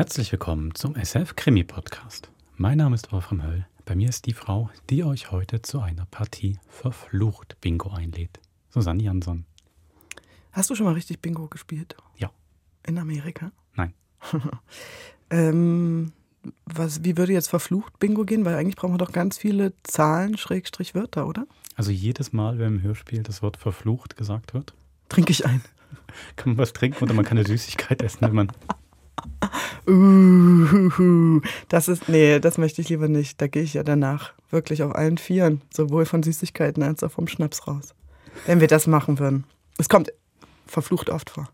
Herzlich willkommen zum SF Krimi Podcast. Mein Name ist Wolfram Höll. Bei mir ist die Frau, die euch heute zu einer Partie Verflucht Bingo einlädt. Susanne Jansson. Hast du schon mal richtig Bingo gespielt? Ja. In Amerika? Nein. ähm, was, wie würde jetzt verflucht Bingo gehen? Weil eigentlich brauchen wir doch ganz viele Zahlen, Schrägstrich Wörter, oder? Also jedes Mal, wenn im Hörspiel das Wort verflucht gesagt wird, trinke ich ein. Kann man was trinken oder man kann eine Süßigkeit essen, wenn man. Uh, das ist, nee, das möchte ich lieber nicht. Da gehe ich ja danach wirklich auf allen Vieren, sowohl von Süßigkeiten als auch vom Schnaps raus. Wenn wir das machen würden. Es kommt verflucht oft vor.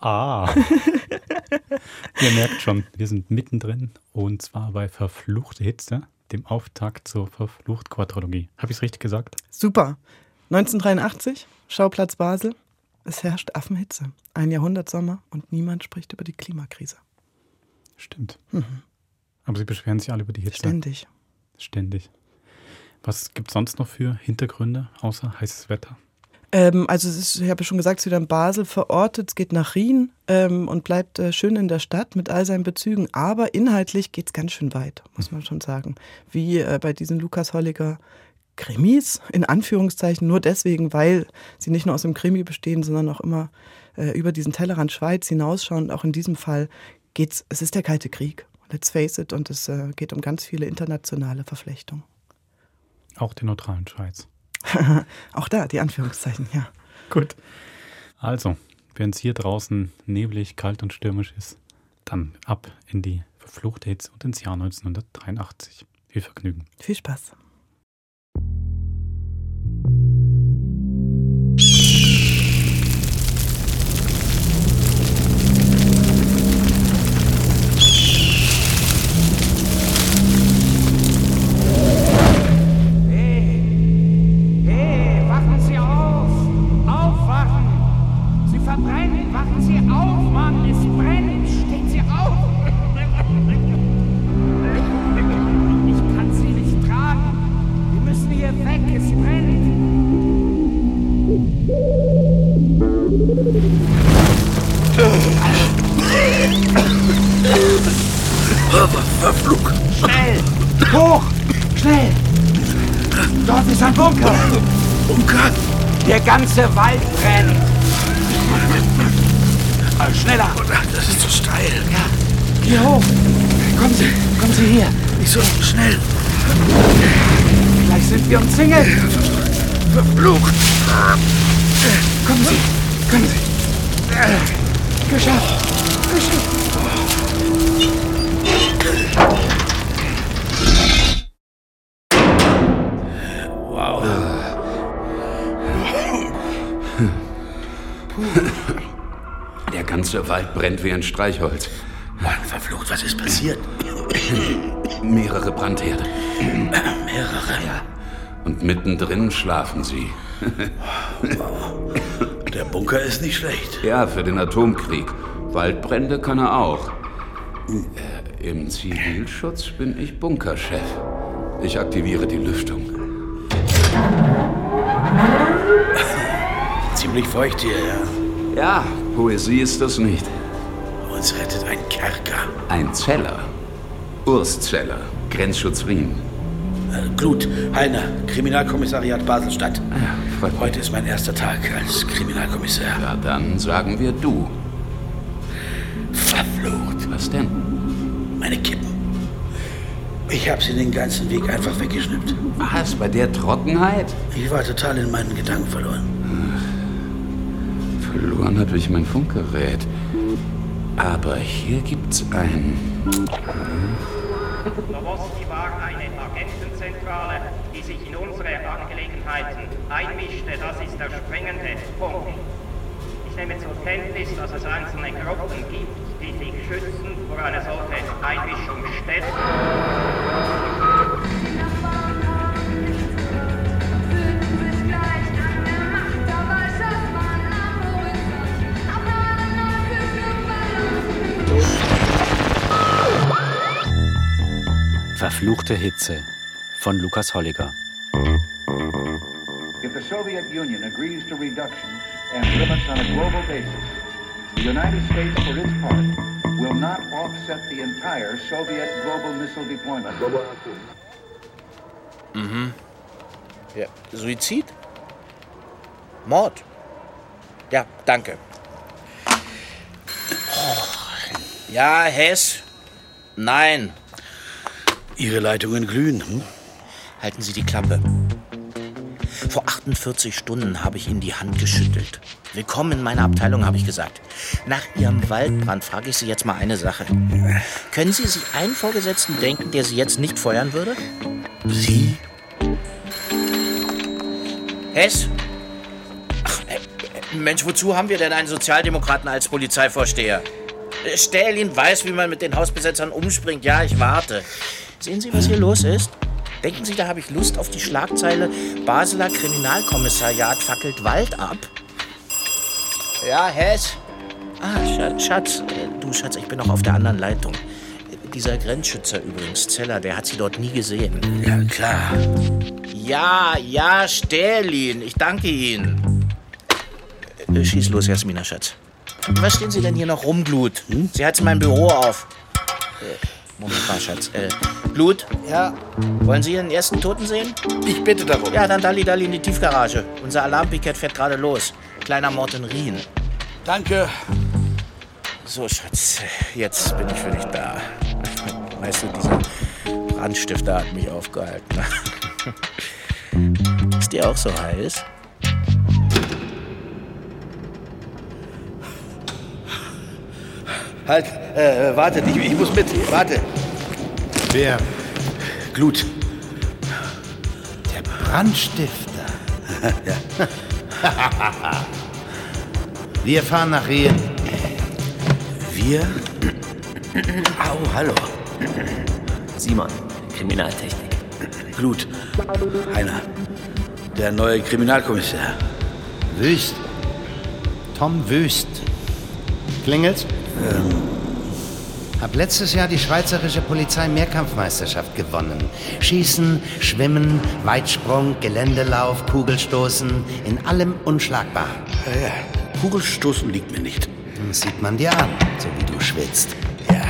Ah. Ihr merkt schon, wir sind mittendrin und zwar bei Verfluchte Hitze, dem Auftakt zur Verflucht-Quadrologie. Habe ich es richtig gesagt? Super. 1983, Schauplatz Basel. Es herrscht Affenhitze. Ein Jahrhundertsommer und niemand spricht über die Klimakrise. Stimmt. Mhm. Aber sie beschweren sich alle über die Hitze. Ständig. Ständig. Was gibt es sonst noch für Hintergründe außer heißes Wetter? Ähm, also ist, ich habe schon gesagt, es ist wieder in Basel verortet, es geht nach Rien ähm, und bleibt äh, schön in der Stadt mit all seinen Bezügen, aber inhaltlich geht es ganz schön weit, muss man schon sagen. Wie äh, bei diesen Lukas Holliger Krimis, in Anführungszeichen, nur deswegen, weil sie nicht nur aus dem Krimi bestehen, sondern auch immer äh, über diesen Tellerrand Schweiz hinausschauen. Und auch in diesem Fall geht's, es ist der Kalte Krieg, let's face it, und es äh, geht um ganz viele internationale Verflechtungen. Auch der neutralen Schweiz. Auch da, die Anführungszeichen, ja. Gut. Also, wenn es hier draußen neblig, kalt und stürmisch ist, dann ab in die verfluchte Hitze und ins Jahr 1983. Viel Vergnügen. Viel Spaß. Ganze Wald brennt! Schneller! Das ist zu steil. Ja, hier hoch! Kommen Sie, kommen Sie hier! Nicht so schnell! Gleich sind wir umzingelt! Verflucht! Kommen Sie, kommen Sie! Geschafft! Geschafft! Der Wald brennt wie ein Streichholz. Mann, verflucht, was ist passiert? Mehrere Brandherde. Mehrere? Ja. Und mittendrin schlafen sie. Der Bunker ist nicht schlecht. Ja, für den Atomkrieg. Waldbrände kann er auch. Äh, Im Zivilschutz bin ich Bunkerchef. Ich aktiviere die Lüftung. Ziemlich feucht hier, ja. Ja, Poesie ist das nicht. Uns rettet ein Kerker. Ein Zeller. Urs Zeller. Grenzschutz Rien. Äh, Glut, Heiner, Kriminalkommissariat Baselstadt. Ja, freut mich. Heute ist mein erster Tag als Kriminalkommissar. Ja, dann sagen wir du. Verflucht. Was denn? Meine Kippen. Ich habe sie den ganzen Weg einfach weggeschnippt. Was, bei der Trockenheit? Ich war total in meinen Gedanken verloren. Verloren habe ich mein Funkgerät. Aber hier gibt's ein. Nowosti war eine Agentenzentrale, die sich in unsere Angelegenheiten einmischte. Das ist der springende Punkt. Ich nehme zur Kenntnis, dass es einzelne Gruppen gibt, die sich schützen vor einer solchen Einmischung stellen. Verfluchte Hitze von Lukas Holliger. If the Soviet Union agrees to reductions and limits on a global basis, the United States, for its part, will not offset the entire Soviet global missile deployment. Mhm. Ja, Suizid? Mord? Ja, danke. Oh. Ja, Hess? Nein. Ihre Leitungen glühen. Hm? Halten Sie die Klappe. Vor 48 Stunden habe ich Ihnen die Hand geschüttelt. Willkommen in meiner Abteilung, habe ich gesagt. Nach Ihrem Waldbrand frage ich Sie jetzt mal eine Sache. Können Sie sich einen Vorgesetzten denken, der Sie jetzt nicht feuern würde? Sie? Hess? Ach, äh, Mensch, wozu haben wir denn einen Sozialdemokraten als Polizeivorsteher? Stählin weiß, wie man mit den Hausbesetzern umspringt. Ja, ich warte. Sehen Sie, was hier los ist? Denken Sie, da habe ich Lust auf die Schlagzeile Basler Kriminalkommissariat fackelt Wald ab? Ja, Hess? Ah, Schatz, Schatz. Äh, Du, Schatz, ich bin noch auf der anderen Leitung. Äh, Dieser Grenzschützer übrigens, Zeller, der hat Sie dort nie gesehen. Ja, klar. Ja, ja, Stählin. Ich danke Ihnen. Äh, Schieß los, Jasmina, Schatz. Was stehen Sie denn hier noch rum, Glut? Hm? Sie heizen mein Büro auf. Moment mal, Schatz. Äh, Glut? Ja? Wollen Sie Ihren ersten Toten sehen? Ich bitte darum. Ja, dann Dalli Dalli in die Tiefgarage. Unser Alarmpikett fährt gerade los. Kleiner Mord in Rien. Danke. So, Schatz, jetzt bin ich für dich da. Weißt du, dieser Brandstifter hat mich aufgehalten. Ist dir auch so heiß? Halt, äh, wartet, ich, ich muss mit. Warte. Wer? Glut. Der Brandstifter. Wir fahren nach Rien. Wir? Au, hallo. Simon, Kriminaltechnik. Glut. Heiner. Der neue Kriminalkommissar. Wüst. Tom Wüst. Klingelt's? Hab letztes Jahr die schweizerische Polizei Mehrkampfmeisterschaft gewonnen. Schießen, Schwimmen, Weitsprung, Geländelauf, Kugelstoßen, in allem unschlagbar. Ja, ja. Kugelstoßen liegt mir nicht. Das sieht man dir an, so wie du schwitzt. Ja.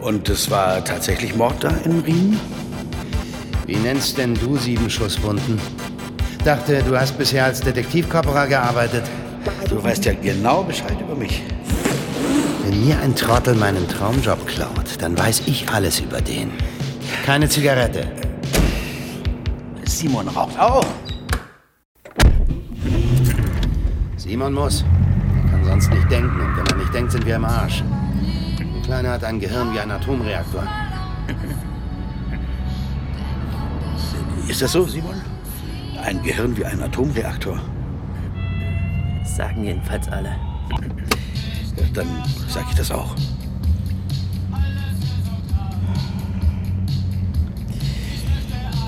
Und es war tatsächlich Mord da in Rien? Wie nennst denn du sieben Schusswunden? Dachte, du hast bisher als Detektivkorporal gearbeitet. Du weißt ja genau Bescheid über mich. Wenn mir ein Trottel meinen Traumjob klaut, dann weiß ich alles über den. Keine Zigarette. Simon raucht auch. Simon muss. Er kann sonst nicht denken. Und wenn er nicht denkt, sind wir im Arsch. Der Kleine hat ein Gehirn wie ein Atomreaktor. Ist das so, Simon? Ein Gehirn wie ein Atomreaktor. Sagen jedenfalls alle. Dann sag ich das auch.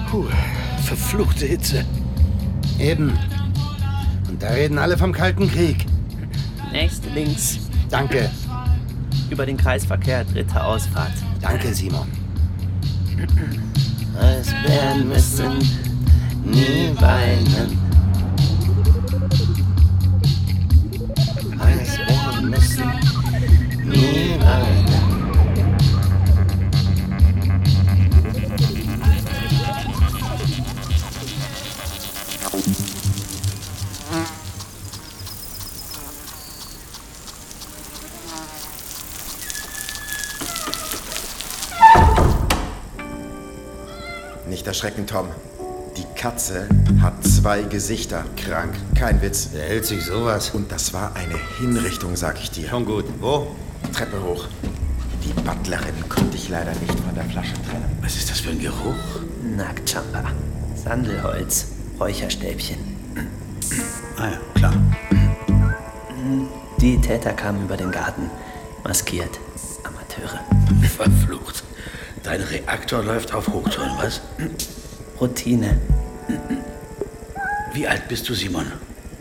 Puh, verfluchte Hitze. Eben. Und da reden alle vom Kalten Krieg. Nächste links. Danke. Über den Kreisverkehr, dritte Ausfahrt. Danke, Simon. Eisbären müssen nie weinen. Erschrecken, Tom. Die Katze hat zwei Gesichter. Krank. Kein Witz. Wer hält sich sowas? Und das war eine Hinrichtung, sag ich dir. Schon gut. Wo? Treppe hoch. Die Butlerin konnte ich leider nicht von der Flasche trennen. Was ist das für ein Geruch? Nacktjumper. Sandelholz. Räucherstäbchen. Ah ja, klar. Die Täter kamen über den Garten. Maskiert. Amateure. Verflucht. Dein Reaktor läuft auf Hochtouren, was? Routine. Wie alt bist du, Simon?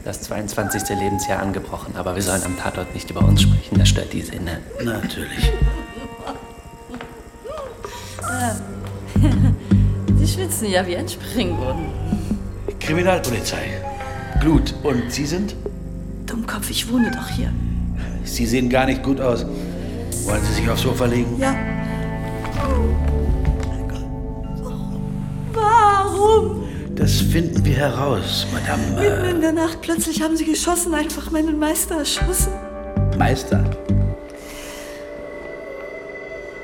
Das 22. Lebensjahr angebrochen, aber wir sollen am Tatort nicht über uns sprechen. Das stört die Sinne. Natürlich. Die schwitzen ja wie ein Springbrunnen. Kriminalpolizei. Glut. Und Sie sind? Dummkopf, ich wohne doch hier. Sie sehen gar nicht gut aus. Wollen Sie sich aufs Sofa legen? Ja. Wir heraus, Madame Mitten äh, in der Nacht plötzlich haben sie geschossen, einfach meinen Meister erschossen. Meister.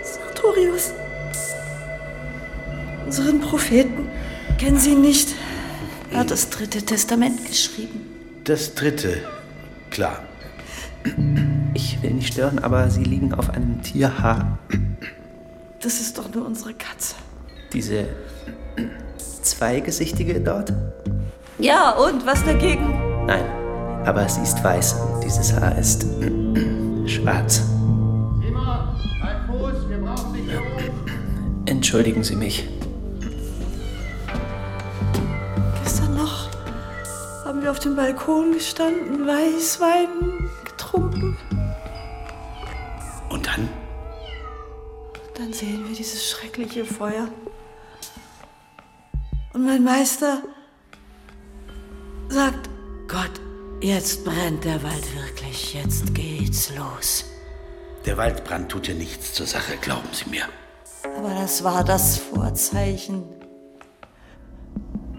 Sartorius. Unseren Propheten. Kennen Sie ihn nicht? Er hat das dritte Testament geschrieben. Das dritte. Klar. Ich will nicht stören, aber Sie liegen auf einem Tierhaar. Das ist doch nur unsere Katze. Diese zweigesichtige dort? Ja, und was dagegen? Nein, aber sie ist weiß und dieses Haar ist schwarz. Simon, bleib Fuß, wir brauchen dich hier oben. Entschuldigen Sie mich. Gestern noch haben wir auf dem Balkon gestanden, Weißwein getrunken. Und dann? Dann sehen wir dieses schreckliche Feuer. Und mein Meister sagt, Gott, jetzt brennt der Wald wirklich, jetzt geht's los. Der Waldbrand tut dir nichts zur Sache, glauben Sie mir. Aber das war das Vorzeichen.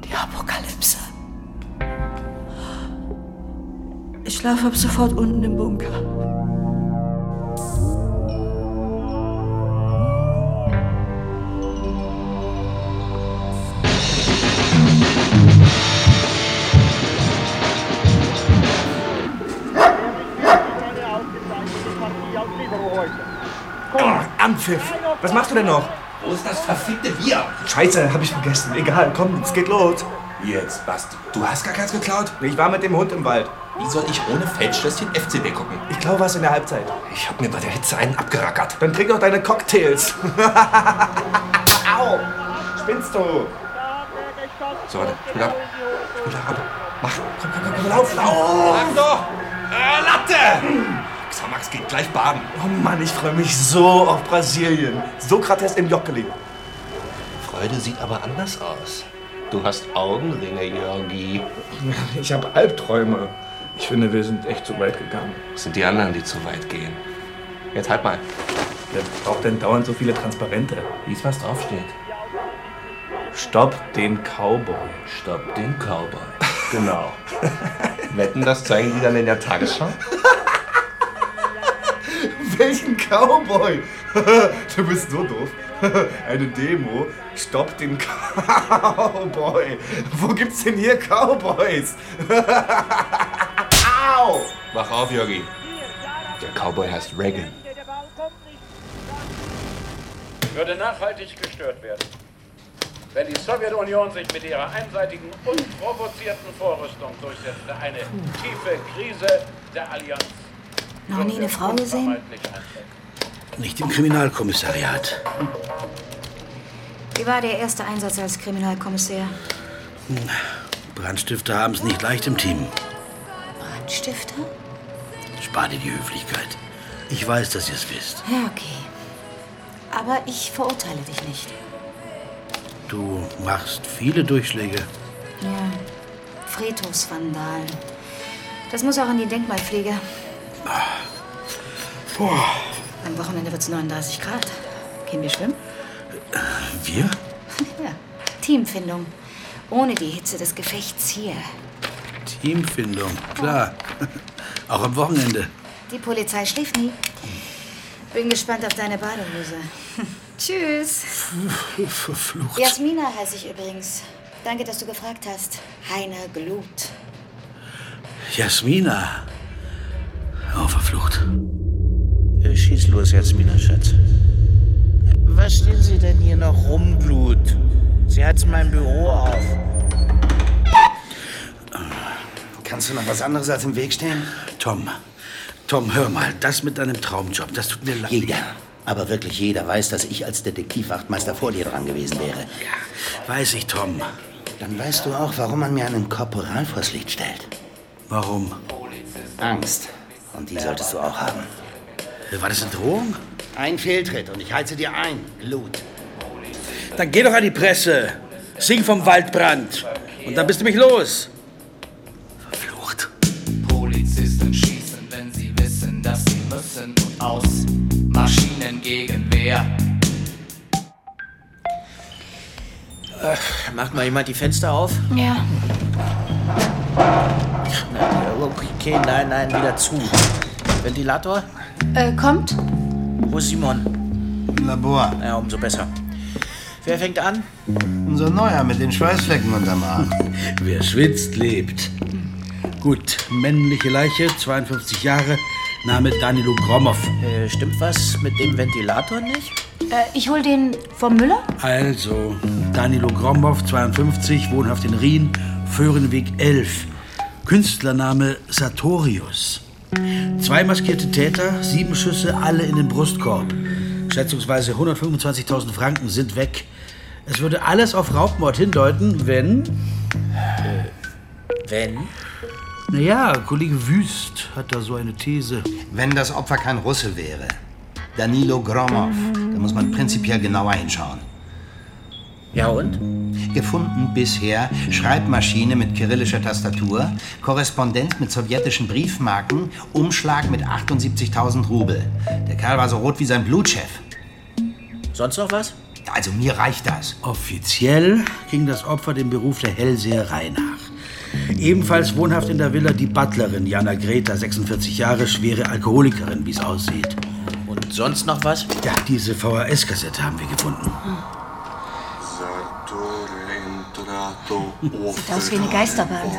Die Apokalypse. Ich schlafe ab sofort unten im Bunker. Oh, Anpfiff. Was machst du denn noch? Wo ist das verfickte Bier? Scheiße, hab ich vergessen. Egal, komm, es geht los. Jetzt, Basti. Du hast gar keins geklaut? Ich war mit dem Hund im Wald. Wie soll ich ohne Feldschlösschen FCB gucken? Ich glaube was in der Halbzeit. Ich hab mir bei der Hitze einen abgerackert. Dann trink doch deine Cocktails. Au! Spinnst du? So, warte. Spiel ab. Spiel ab. Mach. Komm, komm, komm, lauf, lauf. Mach doch! Äh, Latte! Xamax geht gleich baden. Oh Mann, ich freue mich so auf Brasilien. Sokrates im Jockeli. Freude sieht aber anders aus. Du hast Augenringe, Jörgi. Ich habe Albträume. Ich finde, wir sind echt zu weit gegangen. Das sind die anderen, die zu weit gehen. Jetzt halt mal. Wer braucht denn dauernd so viele Transparente? Lies, was draufsteht. Stopp den Cowboy. Stopp den Cowboy. Genau. Wetten, das zeigen die dann in der Tagesschau? Welchen Cowboy? du bist so doof. Eine Demo. Stopp den Cowboy. Wo gibt's denn hier Cowboys? Au! Wach auf, Jörgi. Der Cowboy heißt Reagan. würde nachhaltig gestört werden. Wenn die Sowjetunion sich mit ihrer einseitigen, unprovozierten Vorrüstung durchsetzte, eine tiefe Krise der Allianz. Noch nie eine Frau gesehen? Nicht im Kriminalkommissariat. Wie war der erste Einsatz als Kriminalkommissär? Brandstifter haben es nicht leicht im Team. Brandstifter? Spar dir die Höflichkeit. Ich weiß, dass ihr es wisst. Ja, okay. Aber ich verurteile dich nicht. Du machst viele Durchschläge. Ja. Friedhofsvandalen. Das muss auch in die Denkmalpflege. Boah. Am Wochenende wird es 39 Grad. Gehen wir schwimmen? Wir? Ja. Teamfindung. Ohne die Hitze des Gefechts hier. Teamfindung, klar. Auch am Wochenende. Die Polizei schläft nie. Bin gespannt auf deine Badehose. Tschüss. Verflucht. Jasmina heiße ich übrigens. Danke, dass du gefragt hast. Heine Glut. Jasmina. Oh, verflucht. Schieß los, Jasmina, Schatz. Was stehen Sie denn hier noch rum, Glut? Sie heizen mein Büro auf. Kannst du noch was anderes als im Weg stehen? Tom, Tom, hör mal, das mit deinem Traumjob, das tut mir leid. Jeder, aber wirklich jeder weiß, dass ich als Detektivwachtmeister vor dir dran gewesen wäre. Ja, weiß ich, Tom. Dann weißt du auch, warum man mir einen Korporal vors Licht stellt. Warum? Angst. Und die solltest du auch haben. Äh, war das eine Drohung? Ein Fehltritt und ich heize dir ein, Glut. Dann geh doch an die Presse. Sing vom Waldbrand. Und dann bist du mich los. Verflucht. Polizisten schießen, wenn sie wissen, dass sie müssen und aus. Maschinengegenwehr. Äh, macht mal jemand die Fenster auf? Ja. Okay, nein, nein, wieder zu. Ventilator? Äh, kommt? Wo ist Simon? Im Labor. Ja, umso besser. Wer fängt an? Unser Neuer mit den Schweißflecken unterm Arm. Wer schwitzt, lebt. Gut, männliche Leiche, 52 Jahre, Name Danilo Gromov. Äh, stimmt was mit dem Ventilator nicht? Äh, ich hol den vom Müller? Also, Danilo Gromov, 52, wohnhaft in Rien, Föhrenweg 11. Künstlername Sartorius. Zwei maskierte Täter, sieben Schüsse, alle in den Brustkorb. Schätzungsweise 125.000 Franken sind weg. Es würde alles auf Raubmord hindeuten, wenn. wenn? Naja, Kollege Wüst hat da so eine These. Wenn das Opfer kein Russe wäre, Danilo Gromov, da muss man prinzipiell genauer hinschauen. Ja und? Gefunden bisher Schreibmaschine mit kyrillischer Tastatur, Korrespondenz mit sowjetischen Briefmarken, Umschlag mit 78.000 Rubel. Der Kerl war so rot wie sein Blutchef. Sonst noch was? Also mir reicht das. Offiziell ging das Opfer dem Beruf der Hellseherei nach. Ebenfalls wohnhaft in der Villa die Butlerin Jana Greta, 46 Jahre, schwere Alkoholikerin, wie es aussieht. Und sonst noch was? Ja, diese VHS-Kassette haben wir gefunden. Sieht aus wie eine Geisterbahn.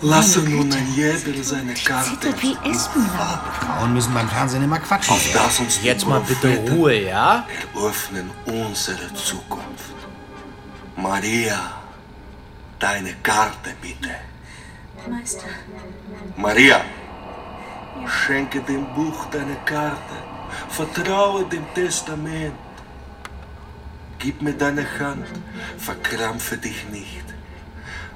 Lasse nun ein jeder seine Karte. Zittert wie Espenlaub. Frauen müssen beim Fernsehen immer quatschen. Auf das uns die Jetzt mal bitte Ruhe, ja? Eröffnen unsere Zukunft. Maria, deine Karte bitte. Meister. Maria, schenke dem Buch deine Karte. Vertraue dem Testament. Gib mir deine Hand, verkrampfe dich nicht.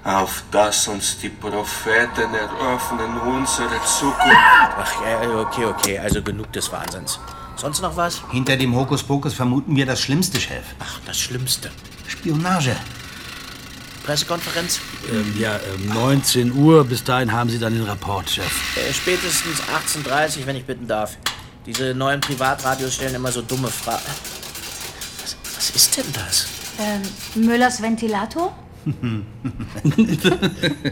Auf das uns die Propheten eröffnen unsere Zukunft. Ach ja, okay, okay, also genug des Wahnsinns. Sonst noch was? Hinter dem Hokuspokus vermuten wir das Schlimmste, Chef. Ach, das Schlimmste. Spionage. Pressekonferenz? Ähm, ja, ähm, 19 Uhr. Bis dahin haben Sie dann den Rapport, Chef. Äh, spätestens 18.30 Uhr, wenn ich bitten darf. Diese neuen Privatradios stellen immer so dumme Fragen. Was, ist denn das? Ähm, Müllers Ventilator?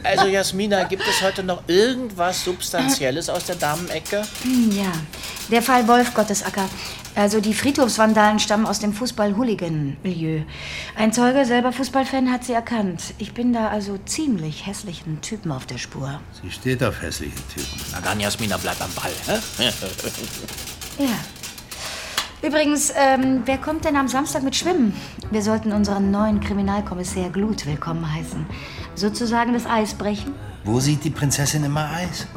Also Jasmina, gibt es heute noch irgendwas Substanzielles aus der Damenecke? Hm, Ja, der Fall Wolf Gottesacker. Also die Friedhofsvandalen stammen aus dem Fußball-Hooligan-Milieu. Ein Zeuge, selber Fußballfan, hat sie erkannt. Ich bin da also ziemlich hässlichen Typen auf der Spur. Sie steht auf hässliche Typen. Na dann, Jasmina, bleib am Ball. Hä? Ja. Übrigens, ähm, wer kommt denn am Samstag mit Schwimmen? Wir sollten unseren neuen Kriminalkommissär Glut willkommen heißen. Sozusagen das Eis brechen. Wo sieht die Prinzessin immer Eis?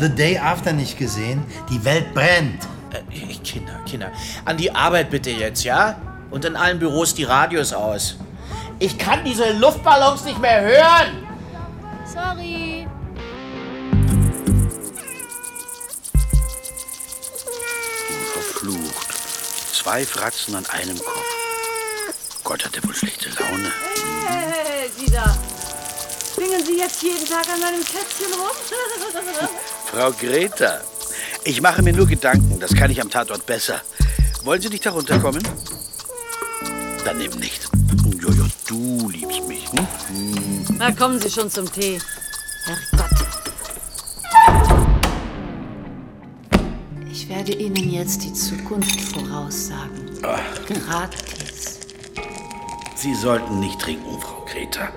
The Day After nicht gesehen? Die Welt brennt. Äh, Kinder, Kinder. An die Arbeit bitte jetzt, ja? Und in allen Büros die Radios aus. Ich kann diese Luftballons nicht mehr hören! Sorry. Zwei Fratzen an einem Kopf. Gott hat er wohl schlechte Laune. Hey, Sie da. Springen Sie jetzt jeden Tag an meinem Kätzchen rum? Frau Greta, ich mache mir nur Gedanken. Das kann ich am Tatort besser. Wollen Sie nicht herunterkommen? Dann eben nicht. Jojo, du liebst mich. Hm? Na, kommen Sie schon zum Tee. Ich werde Ihnen jetzt die Zukunft voraussagen. Ach, Gratis. Sie sollten nicht trinken, Frau Greta.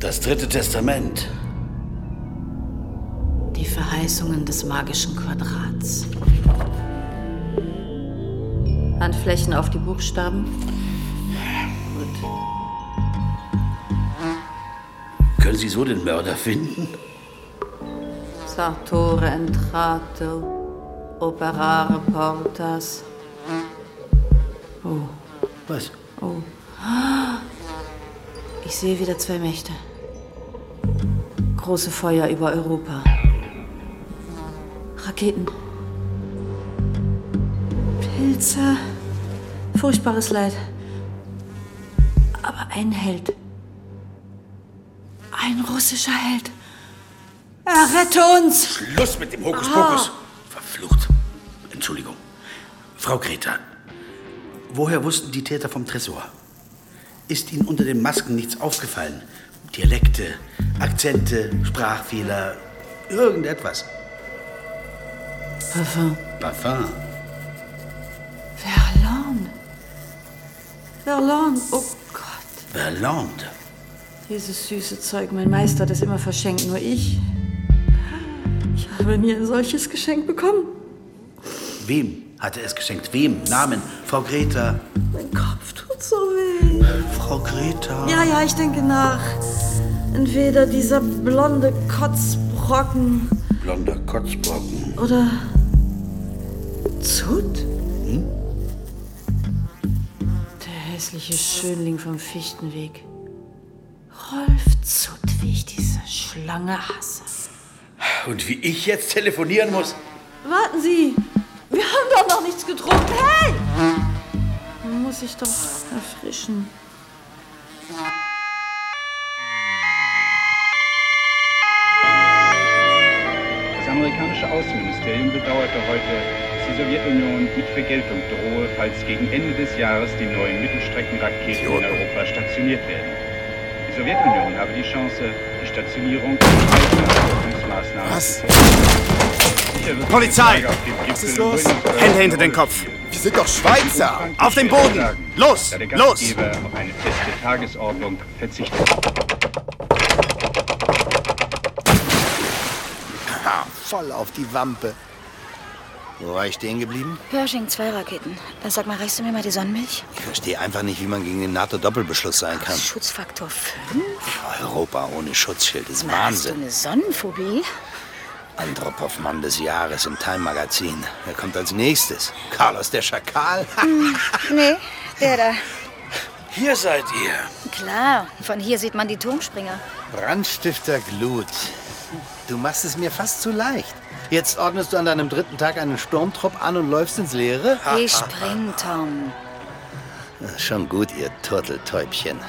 Das dritte Testament. Die Verheißungen des magischen Quadrats. Handflächen auf die Buchstaben. Können Sie so den Mörder finden? Sartore entrato, operare portas. Oh. Was? Oh. Ich sehe wieder zwei Mächte. Große Feuer über Europa. Raketen. Pilze. Furchtbares Leid. Aber ein Held. Ein russischer Held. Er rette uns! Schluss mit dem Hokuspokus. Verflucht. Entschuldigung. Frau Greta, woher wussten die Täter vom Tresor? Ist Ihnen unter den Masken nichts aufgefallen? Dialekte, Akzente, Sprachfehler, irgendetwas? Parfum. Parfum. Verlande. Verlande, oh Gott. Verlande. Dieses süße Zeug, mein Meister hat es immer verschenkt, nur ich. Ich habe nie ein solches Geschenk bekommen. Wem hat er es geschenkt? Wem? Namen? Frau Greta. Mein Kopf tut so weh. Frau Greta. Ja, ja, ich denke nach. Entweder dieser blonde Kotzbrocken Blonder Kotzbrocken. oder Zut. Hm? Der hässliche Schönling vom Fichtenweg. Rolf ich diese Schlange hasse. Und wie ich jetzt telefonieren muss? Warten Sie! Wir haben doch noch nichts getrunken. Hey! Man muss sich doch erfrischen. Das amerikanische Außenministerium bedauerte heute, dass die Sowjetunion mit Vergeltung drohe, falls gegen Ende des Jahres die neuen Mittelstreckenraketen in Europa stationiert werden. Die Sowjetunion habe die Chance, die Stationierung Maßnahmen Was? Polizei! Was ist los? Hände hinter den Kopf. Wir sind doch Schweizer. Auf den Boden. Los, los. Auf eine feste Tagesordnung verzichtet. Ha, voll auf die Wampe. Wo war ich stehen geblieben? Pershing, zwei Raketen. Äh, Sag mal, reichst du mir mal die Sonnenmilch? Ich verstehe einfach nicht, wie man gegen den NATO-Doppelbeschluss sein kann. Schutzfaktor 5? Europa ohne Schutzschild ist Hast du Wahnsinn. eine Sonnenphobie? Andropov-Mann des Jahres im Time-Magazin. Wer kommt als nächstes? Carlos der Schakal? Hm, nee, der da. Hier seid ihr. Klar, von hier sieht man die Turmspringer. Brandstifter Glut. Du machst es mir fast zu leicht. Jetzt ordnest du an deinem dritten Tag einen Sturmtrupp an und läufst ins Leere? Die springen, Tom. Schon gut, ihr Turteltäubchen.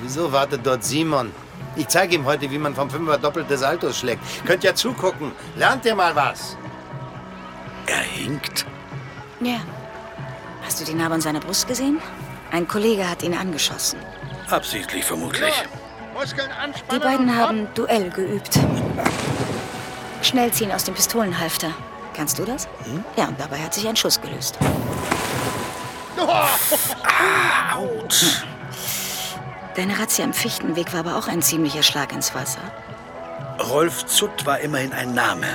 Wieso wartet dort Simon? Ich zeige ihm heute, wie man vom Fünfer doppelte Saltos schlägt. Könnt ja zugucken. Lernt ihr mal was. Er hinkt. Ja. Hast du die Narbe an seiner Brust gesehen? Ein Kollege hat ihn angeschossen. Absichtlich vermutlich. Muskeln Die beiden haben Duell geübt. Schnell ziehen aus dem Pistolenhalfter. Kannst du das? Ja, und dabei hat sich ein Schuss gelöst. Autsch. Deine Razzia am Fichtenweg war aber auch ein ziemlicher Schlag ins Wasser. Rolf Zutt war immerhin ein Name.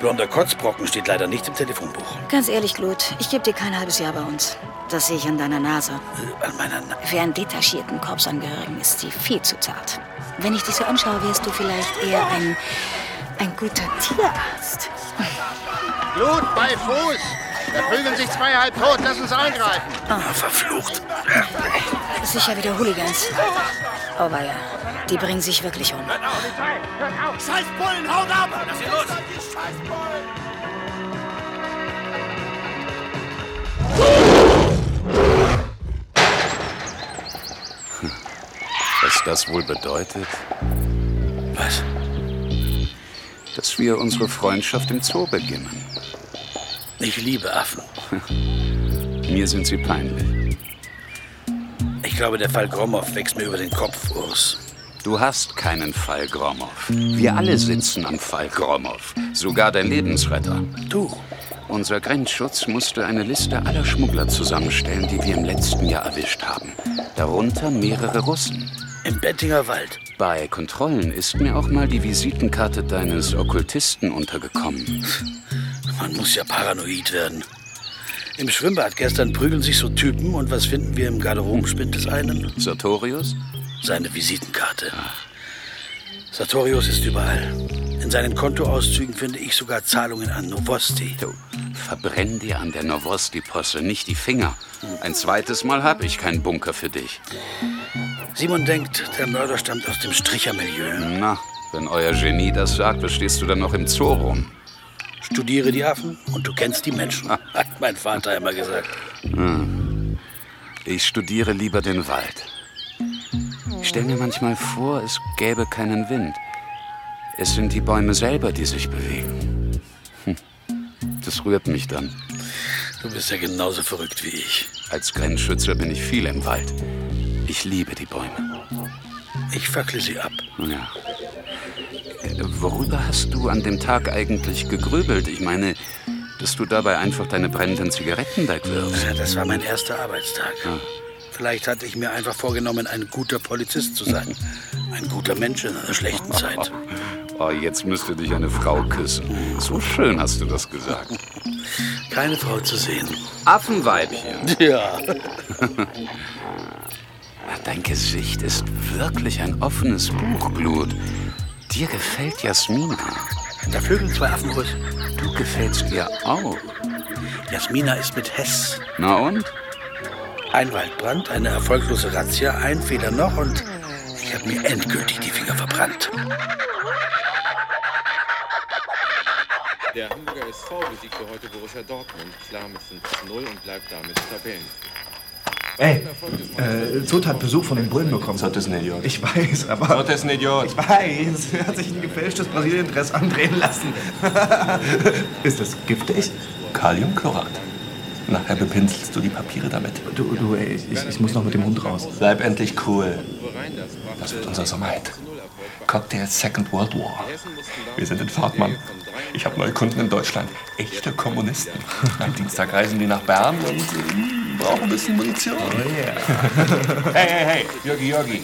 Blonder Kotzbrocken steht leider nicht im Telefonbuch. Ganz ehrlich, Glut, ich gebe dir kein halbes Jahr bei uns. Das sehe ich an deiner Nase. An meiner Na Für einen detachierten Korpsangehörigen ist sie viel zu zart. Wenn ich dich so anschaue, wärst du vielleicht eher ein, ein guter Tierarzt. Blut bei Fuß. Da prügeln sich zwei halb tot. Lass uns eingreifen. Ah, verflucht. Sicher wieder Hooligans. Oh weia, die bringen sich wirklich um. Scheiß Bullen, haut ab! Lass ihn los! Was das wohl bedeutet? Was? Dass wir unsere Freundschaft im Zoo beginnen. Ich liebe Affen. Mir sind sie peinlich. Ich glaube, der Fall Gromov wächst mir über den Kopf, Urs. Du hast keinen Fall Gromov. Wir alle sitzen am Fall Gromov. Sogar dein Lebensretter. Du. Unser Grenzschutz musste eine Liste aller Schmuggler zusammenstellen, die wir im letzten Jahr erwischt haben. Darunter mehrere Russen. Im Bettinger Wald. Bei Kontrollen ist mir auch mal die Visitenkarte deines Okkultisten untergekommen. Man muss ja paranoid werden. Im Schwimmbad gestern prügeln sich so Typen und was finden wir im Garderobenspind des einen? Sartorius? Seine Visitenkarte. Sartorius ist überall. In seinen Kontoauszügen finde ich sogar Zahlungen an Novosti. Du, verbrenn dir an der Novosti-Posse nicht die Finger. Ein zweites Mal habe ich keinen Bunker für dich. Simon denkt, der Mörder stammt aus dem Strichermilieu. Na, wenn euer Genie das sagt, was stehst du dann noch im Zoo rum? Studiere die Affen und du kennst die Menschen, hat mein Vater immer gesagt. Hm. Ich studiere lieber den Wald. Ich stelle mir manchmal vor, es gäbe keinen Wind. Es sind die Bäume selber, die sich bewegen. Hm. Das rührt mich dann. Du bist ja genauso verrückt wie ich. Als Grenzschützer bin ich viel im Wald. Ich liebe die Bäume. Ich fackle sie ab. Ja. Äh, Worüber hast du an dem Tag eigentlich gegrübelt? Ich meine, dass du dabei einfach deine brennenden Zigaretten wegwirfst. Ja, das war mein erster Arbeitstag. Ja. Vielleicht hatte ich mir einfach vorgenommen, ein guter Polizist zu sein. Ein guter Mensch in einer schlechten Zeit. Oh, jetzt müsste dich eine Frau küssen. So schön hast du das gesagt. Keine Frau zu sehen. Affenweibchen. Ja. Dein Gesicht ist wirklich ein offenes Buch, Blut. Dir gefällt Jasmina. Da vögeln zwei Affen los. Du gefällst ihr auch. Jasmina ist mit Hess. Na und? Ein Waldbrand, eine erfolglose Razzia, ein Fehler noch und ich habe mir endgültig die Finger verbrannt. Der Hamburger SV besiegte heute Borussia Dortmund klar mit 5 zu 0 und bleibt damit Tabellen. Ey, äh, Zot hat Besuch von den Bullen bekommen. Zot ist ein Idiot. Ich weiß, aber... Zot ist ein Idiot. Ich weiß, er hat sich ein gefälschtes Brasilien-Dress andrehen lassen. ist das giftig? Kaliumchlorat. Nachher bepinselst du die Papiere damit. Du, du, ey, ich, ich muss noch mit dem Hund raus. Bleib endlich cool. Das wird unser Sommerhit. Cocktail Second World War. Wir sind in Fahrt, Mann. Ich habe neue Kunden in Deutschland. Echte Kommunisten. Am Dienstag reisen die nach Bern und brauchen ein bisschen Munition. Oh hey, hey, hey, Jörgi, Jörgi.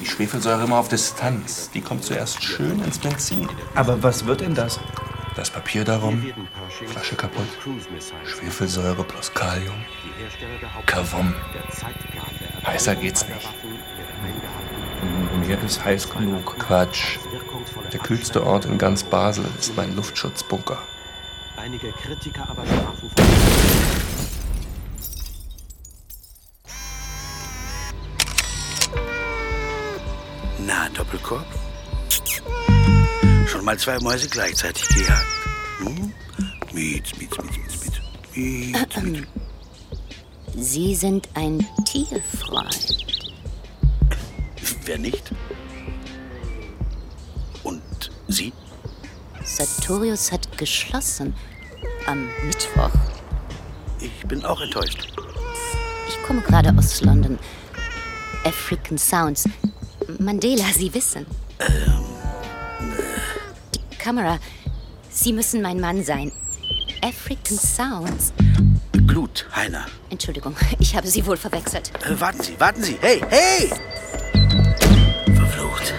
Die Schwefelsäure immer auf Distanz. Die kommt zuerst schön ins Benzin. Aber was wird denn das? Das Papier darum, Flasche kaputt. Schwefelsäure plus Kalium. Kavum. Heißer geht's nicht. Mir ist heiß genug. Quatsch. Der kühlste Ort in ganz Basel ist mein Luftschutzbunker. Einige Kritiker aber sprachen Na, Doppelkorb? Schon mal zwei Mäuse gleichzeitig gejagt. Hm? Mietz, mietz, mietz, mietz, mietz. Mietz, mietz. Sie sind ein Tierfreund. Wer nicht? Und Sie? Sartorius hat geschlossen. Am Mittwoch. Ich bin auch enttäuscht. Ich komme gerade aus London. African Sounds. Mandela, Sie wissen. Die Kamera. Sie müssen mein Mann sein. African Sounds. Glut, Heiner. Entschuldigung, ich habe Sie wohl verwechselt. Äh, warten Sie, warten Sie. Hey, hey! Verflucht.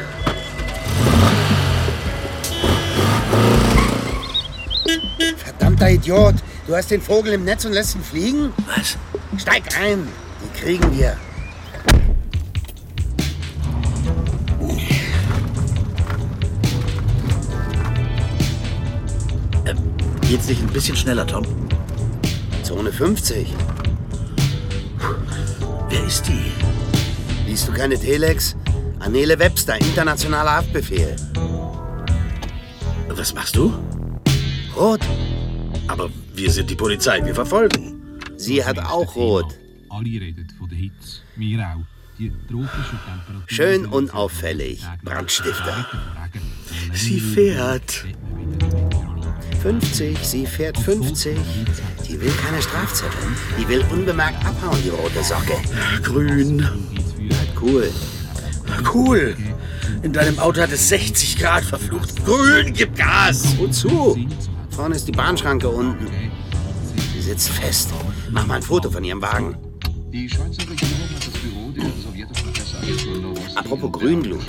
Verdammter Idiot! Du hast den Vogel im Netz und lässt ihn fliegen? Was? Steig ein! Die kriegen wir. Geht's nicht ein bisschen schneller, Tom? Zone 50. Wer ist die? Liest du keine Telex? Anele Webster, internationaler Haftbefehl. Was machst du? Rot. Aber wir sind die Polizei, wir verfolgen. Sie hat auch rot. Alle reden von der Hitze. Wir auch. Die tropische Temperatur. Schön unauffällig. Brandstifter. Sie fährt. 50, sie fährt 50. Die will keine Strafzettel. Die will unbemerkt abhauen, die rote Socke. Grün. Cool. Cool. In deinem Auto hat es 60 Grad verflucht. Grün, gib Gas. Wozu? Vorne ist die Bahnschranke unten. Sie sitzt fest. Mach mal ein Foto von ihrem Wagen. Die Schweizer Regierung hat das Büro der sowjetischen Presseagentur Novosti Apropos Grünblut.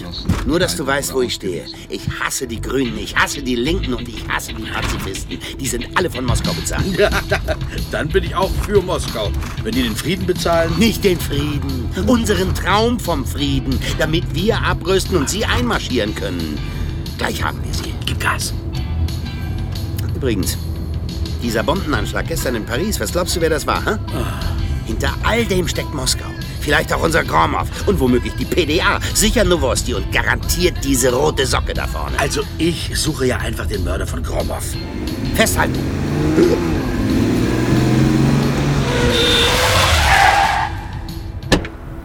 Nur, dass du weißt, wo ich stehe. Ich hasse die Grünen, ich hasse die Linken und ich hasse die Pazifisten. Die sind alle von Moskau bezahlt. Ja, dann bin ich auch für Moskau. Wenn die den Frieden bezahlen. Nicht den Frieden, unseren Traum vom Frieden, damit wir abrüsten und sie einmarschieren können. Gleich haben wir sie. Gib Gas. Übrigens, dieser Bombenanschlag gestern in Paris, was glaubst du, wer das war? Hä? Hinter all dem steckt Moskau. Vielleicht auch unser Gromov und womöglich die PDA. Sicher Novosti und garantiert diese rote Socke da vorne. Also ich suche ja einfach den Mörder von Gromov. Festhalten.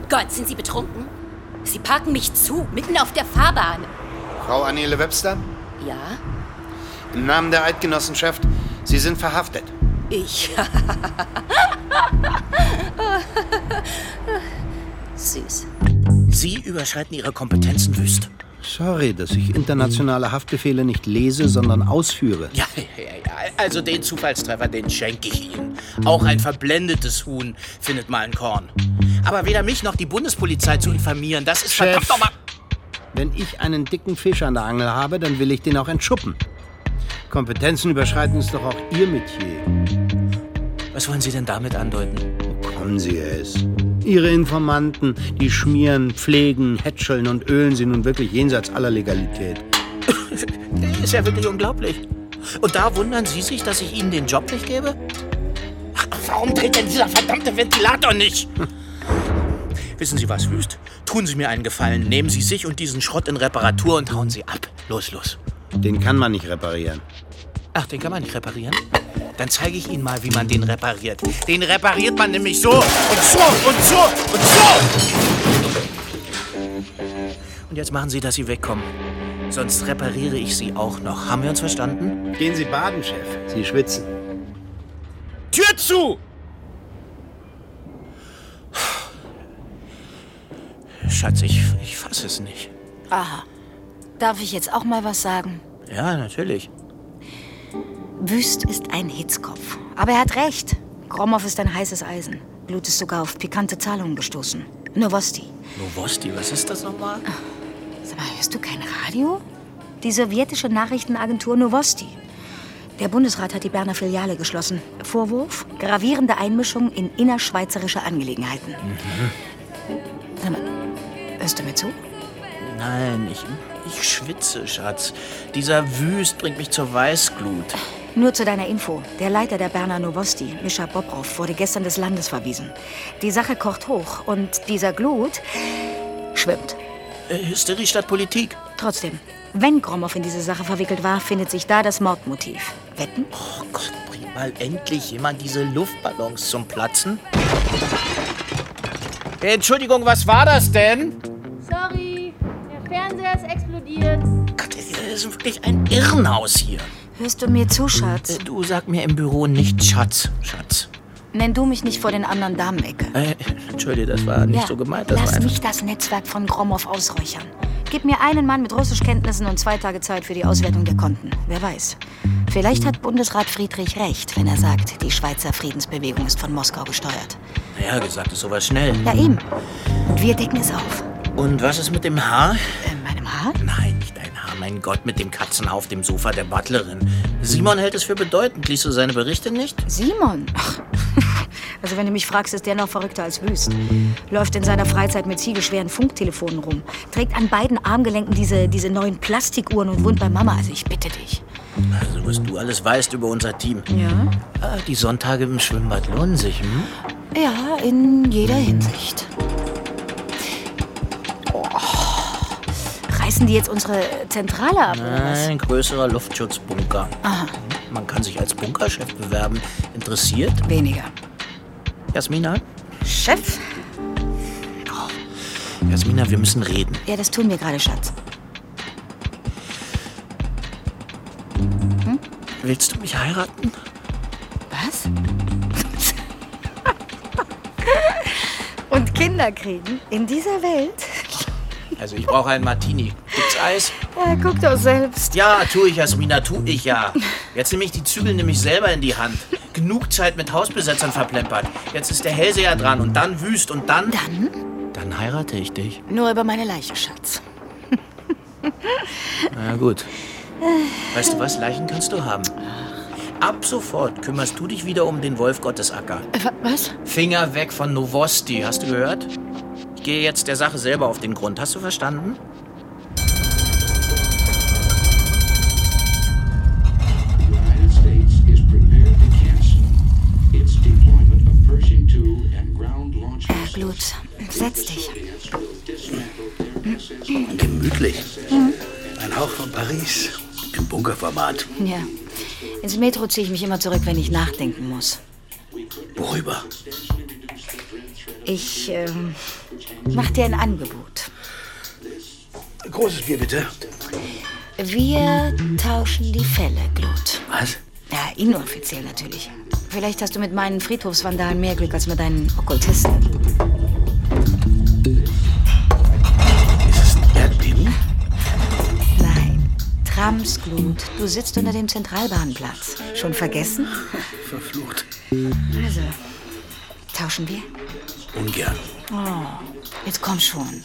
Gott, sind Sie betrunken? Sie parken mich zu, mitten auf der Fahrbahn. Frau Anele Webster, Ja? im Namen der Eidgenossenschaft Sie sind verhaftet. Ich. Süß. Sie überschreiten Ihre Kompetenzen wüst. Sorry, dass ich internationale Haftbefehle nicht lese, sondern ausführe. Ja, ja, ja. Also den Zufallstreffer, den schenke ich Ihnen. Auch ein verblendetes Huhn findet mal ein Korn. Aber weder mich noch die Bundespolizei zu informieren, das ist Chef. verdammt nochmal. Wenn ich einen dicken Fisch an der Angel habe, dann will ich den auch entschuppen. Kompetenzen überschreiten ist doch auch Ihr Metier. Was wollen Sie denn damit andeuten? Kommen Sie es. Ihre Informanten, die schmieren, pflegen, hätscheln und ölen Sie nun wirklich jenseits aller Legalität. Ist ja wirklich unglaublich. Und da wundern Sie sich, dass ich Ihnen den Job nicht gebe? Ach, Warum dreht denn dieser verdammte Ventilator nicht? Wissen Sie was, Wüst? Tun Sie mir einen Gefallen. Nehmen Sie sich und diesen Schrott in Reparatur und hauen Sie ab. Los, los. Den kann man nicht reparieren. Ach, den kann man nicht reparieren? Dann zeige ich Ihnen mal, wie man den repariert. Den repariert man nämlich so und so und so und so. Und jetzt machen Sie, dass Sie wegkommen. Sonst repariere ich Sie auch noch. Haben wir uns verstanden? Gehen Sie baden, Chef. Sie schwitzen. Tür zu! Schatz, ich, ich fasse es nicht. Aha. Darf ich jetzt auch mal was sagen? Ja, natürlich. Wüst ist ein Hitzkopf. Aber er hat recht. Gromov ist ein heißes Eisen. Blut ist sogar auf pikante Zahlungen gestoßen. Novosti. Novosti, was ist das nochmal? Sag mal, hörst du kein Radio? Die sowjetische Nachrichtenagentur Novosti. Der Bundesrat hat die Berner Filiale geschlossen. Vorwurf? Gravierende Einmischung in innerschweizerische Angelegenheiten. Sag mal, hörst du mir zu? Nein, ich, ich schwitze, Schatz. Dieser Wüst bringt mich zur Weißglut. Nur zu deiner Info. Der Leiter der Berner Novosti, Mischa Bobrov, wurde gestern des Landes verwiesen. Die Sache kocht hoch und dieser Glut schwimmt. Äh, Hysterie statt Politik. Trotzdem, wenn Gromov in diese Sache verwickelt war, findet sich da das Mordmotiv. Wetten? Oh Gott, bring mal endlich jemand diese Luftballons zum Platzen. Entschuldigung, was war das denn? Sorry, Fernseher ist explodiert. Gott, das ist wirklich ein Irrenhaus hier. Hörst du mir zu, Schatz? Äh, Du sag mir im Büro nicht Schatz, Schatz. Nenn du mich nicht vor den anderen Damen Ecke. Äh, Entschuldige, das war nicht ja, so gemeint. Das lass mich das Netzwerk von Gromov ausräuchern. Gib mir einen Mann mit Russischkenntnissen und zwei Tage Zeit für die Auswertung der Konten. Wer weiß. Vielleicht hat Bundesrat Friedrich recht, wenn er sagt, die Schweizer Friedensbewegung ist von Moskau gesteuert. Ja, gesagt ist sowas schnell. Ja, eben. Und wir decken es auf. Und was ist mit dem Haar? Äh, meinem Haar? Nein, nicht dein Haar. Mein Gott, mit dem Katzenhaar auf dem Sofa der Butlerin. Simon hält es für bedeutend. Liest du seine Berichte nicht? Simon? Ach. Also wenn du mich fragst, ist der noch verrückter als Wüst. Läuft in seiner Freizeit mit ziegelschweren Funktelefonen rum. Trägt an beiden Armgelenken diese, diese neuen Plastikuhren und wohnt bei Mama. Also ich bitte dich. Also, was du alles weißt über unser Team. Ja? Ah, die Sonntage im Schwimmbad lohnen sich, hm? Ja, in jeder Hinsicht. Reißen die jetzt unsere Zentrale ab? Ein größerer Luftschutzbunker. Aha. Man kann sich als Bunkerchef bewerben. Interessiert? Weniger. Jasmina? Chef? Jasmina, wir müssen reden. Ja, das tun wir gerade, Schatz. Willst du mich heiraten? Was? Und Kinder kriegen in dieser Welt? Also, ich brauche einen Martini. Gibt's Eis? Ja, guck doch selbst. Ja, tu ich, Jasmina, tu ich ja. Jetzt nehme ich die Zügel nämlich selber in die Hand. Genug Zeit mit Hausbesetzern verplempert. Jetzt ist der Hellseher dran und dann wüst und dann. Dann? Dann heirate ich dich. Nur über meine Leiche, Schatz. Na gut. Weißt du was? Leichen kannst du haben. Ab sofort kümmerst du dich wieder um den Wolf Gottesacker. Äh, was? Finger weg von Novosti, hast du gehört? Ich gehe jetzt der Sache selber auf den Grund. Hast du verstanden? United States is prepared to cancel its deployment of Pershing 2 and ground launch Blut, setz dich. Gemütlich. Ein Hauch von Paris. Im Bunkerformat. Ja. Ins Metro ziehe ich mich immer zurück, wenn ich nachdenken muss. Worüber? Ich ähm, mach dir ein Angebot. Großes Bier, bitte. Wir tauschen die Fälle, Glut. Was? Ja, Inoffiziell natürlich. Vielleicht hast du mit meinen Friedhofsvandalen mehr Glück als mit deinen Okkultisten. Erdbeben? Nein. Tramsglut. Du sitzt unter dem Zentralbahnplatz. Schon vergessen? Verflucht. Also, tauschen wir? Ungern. Oh, jetzt komm schon.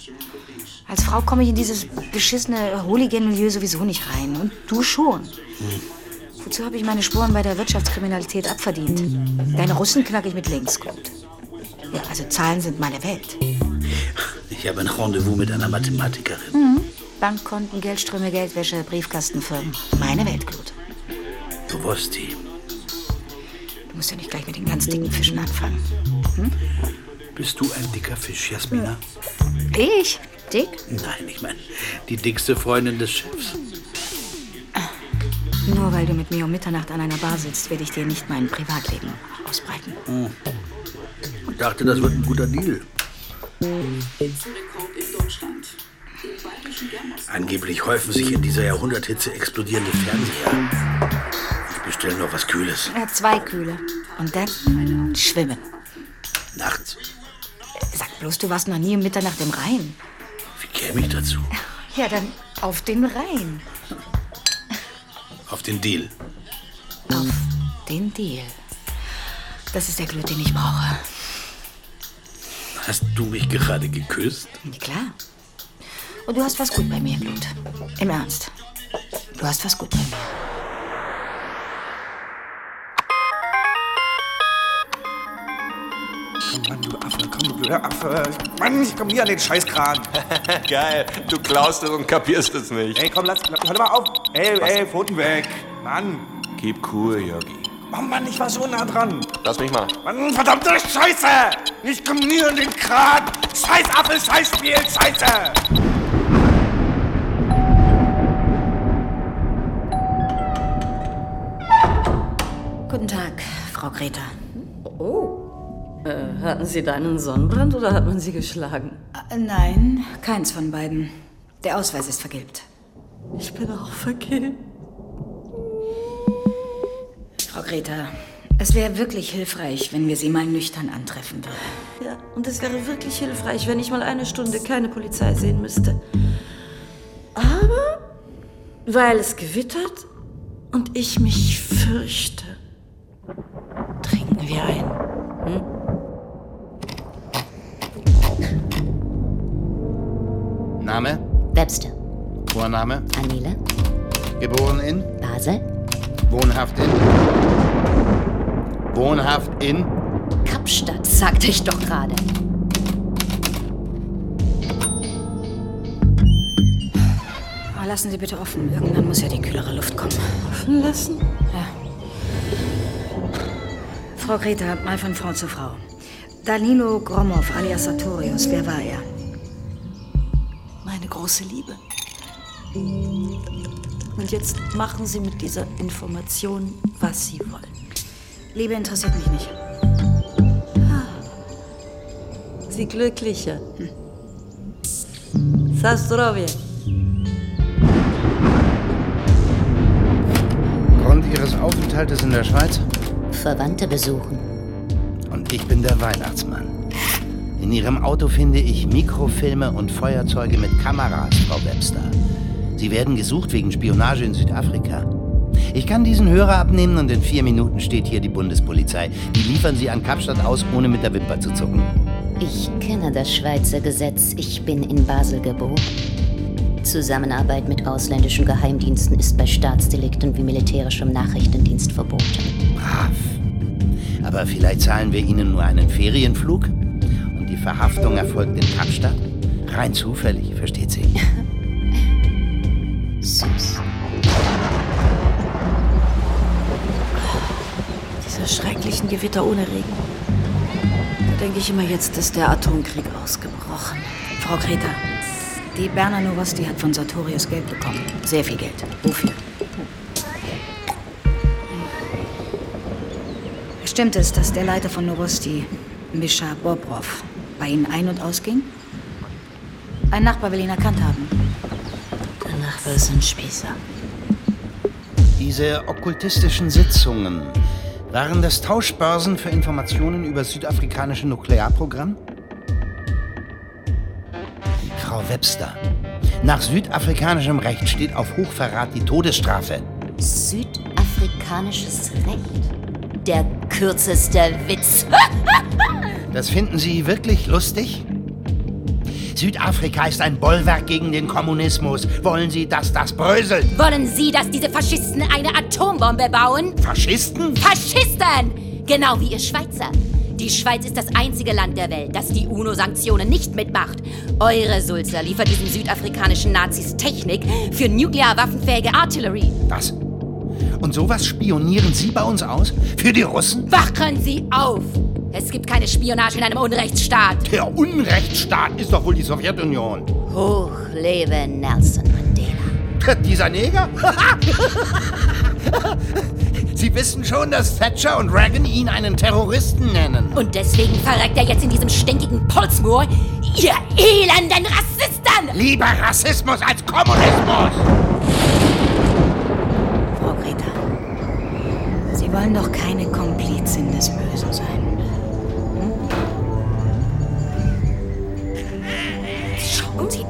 Als Frau komme ich in dieses beschissene Hooligan-Milieu sowieso nicht rein. Und du schon. Wozu habe ich meine Spuren bei der Wirtschaftskriminalität abverdient? Deine Russen knack ich mit links gut. Ja, also Zahlen sind meine Welt. Ich habe ein Rendezvous mit einer Mathematikerin. Mhm. Bankkonten, Geldströme, Geldwäsche, Briefkastenfirmen. Meine Weltglut. Novosti. Du musst ja nicht gleich mit den ganz dicken Fischen anfangen. Hm? Bist du ein dicker Fisch, Jasmina? Ich? Dick? Nein, ich meine, die dickste Freundin des Chefs. Nur weil du mit mir um Mitternacht an einer Bar sitzt, werde ich dir nicht mein Privatleben ausbreiten. Hm. Ich dachte, das wird ein guter Deal. Angeblich häufen sich in dieser Jahrhunderthitze explodierende Fernseher. Ich bestelle noch was Kühles. Ja, zwei Kühle. Und dann schwimmen. Nachts. Bloß, du warst noch nie um Mitternacht im Rhein. Wie käme ich dazu? Ja, dann auf den Rhein. Auf den Deal. Auf den Deal. Das ist der Glut, den ich brauche. Hast du mich gerade geküsst? Klar. Und du hast was gut bei mir, Glut. Im Ernst. Du hast was gut bei mir. Komm, Mann, du Affe, komm, du blöder Affe. Mann, ich komm nie an den Scheißkran. Geil, du klaust es und kapierst es nicht. Ey, komm, lass, hör mal auf. Ey, ey, Pfoten weg. Mann. Keep cool, Yogi. Oh Mann, ich war so nah dran. Lass mich mal. Mann, verdammte Scheiße! Ich komm nie an den Kran! Scheiß Affe, Scheiß Spiel, Scheiße! Guten Tag, Frau Greta. Oh. Äh, hatten Sie deinen Sonnenbrand oder hat man Sie geschlagen? Äh, Nein, keins von beiden. Der Ausweis ist vergilbt. Ich bin auch vergilbt. Frau Greta, es wäre wirklich hilfreich, wenn wir Sie mal nüchtern antreffen würden. Ja, und es wäre wirklich hilfreich, wenn ich mal eine Stunde keine Polizei sehen müsste. Aber weil es gewittert und ich mich fürchte, trinken wir ein. Hm? Name? Webster. Vorname? Anile. Geboren in? Basel. Wohnhaft in? Wohnhaft in? Kapstadt, sagte ich doch gerade. Aber lassen Sie bitte offen. Irgendwann muss ja die kühlere Luft kommen. Offen lassen? Ja. Frau Greta, mal von Frau zu Frau. Danilo Gromov alias Sartorius, wer war er? Große Liebe. Und jetzt machen Sie mit dieser Information, was Sie wollen. Liebe interessiert mich nicht. Sie Glückliche. Sastrovie. Grund Ihres Aufenthaltes in der Schweiz? Verwandte besuchen. Und ich bin der Weihnachtsmann. In Ihrem Auto finde ich Mikrofilme und Feuerzeuge mit Kameras, Frau Webster. Sie werden gesucht wegen Spionage in Südafrika. Ich kann diesen Hörer abnehmen und in vier Minuten steht hier die Bundespolizei. Die liefern Sie an Kapstadt aus, ohne mit der Wimper zu zucken. Ich kenne das Schweizer Gesetz. Ich bin in Basel geboren. Zusammenarbeit mit ausländischen Geheimdiensten ist bei Staatsdelikten wie militärischem Nachrichtendienst verboten. Brav. Aber vielleicht zahlen wir Ihnen nur einen Ferienflug Verhaftung erfolgt in Kapstadt? Rein zufällig, versteht sie? Süß. Diese schrecklichen Gewitter ohne Regen. Da denke ich immer, jetzt ist der Atomkrieg ausgebrochen. Frau Greta, die Berner Novosti hat von Sartorius Geld bekommen. Sehr viel Geld. Wofür? Stimmt es, dass der Leiter von Novosti, Mischa Bobrov, bei Ihnen ein- und ausging? Ein Nachbar will ihn erkannt haben. Der Nachbar ist ein Spießer. Diese okkultistischen Sitzungen, waren das Tauschbörsen für Informationen über das südafrikanische Nuklearprogramm? Frau Webster, nach südafrikanischem Recht steht auf Hochverrat die Todesstrafe. Südafrikanisches Recht? Der kürzeste Witz. Das finden Sie wirklich lustig? Südafrika ist ein Bollwerk gegen den Kommunismus. Wollen Sie, dass das bröselt? Wollen Sie, dass diese Faschisten eine Atombombe bauen? Faschisten? Faschisten! Genau wie ihr Schweizer. Die Schweiz ist das einzige Land der Welt, das die UNO-Sanktionen nicht mitmacht. Eure Sulzer liefert diesen südafrikanischen Nazis Technik für nuklearwaffenfähige Artillerie. Was? Und sowas spionieren Sie bei uns aus? Für die Russen? Wachen Sie auf! Es gibt keine Spionage in einem Unrechtsstaat. Der Unrechtsstaat ist doch wohl die Sowjetunion. Hoch lebe Nelson Mandela. Dieser Neger? Sie wissen schon, dass Thatcher und Reagan ihn einen Terroristen nennen. Und deswegen verreckt er jetzt in diesem stinkigen Polsmoor, ihr elenden Rassisten! Lieber Rassismus als Kommunismus! Frau Greta, Sie wollen doch keine Komplizin des Bösen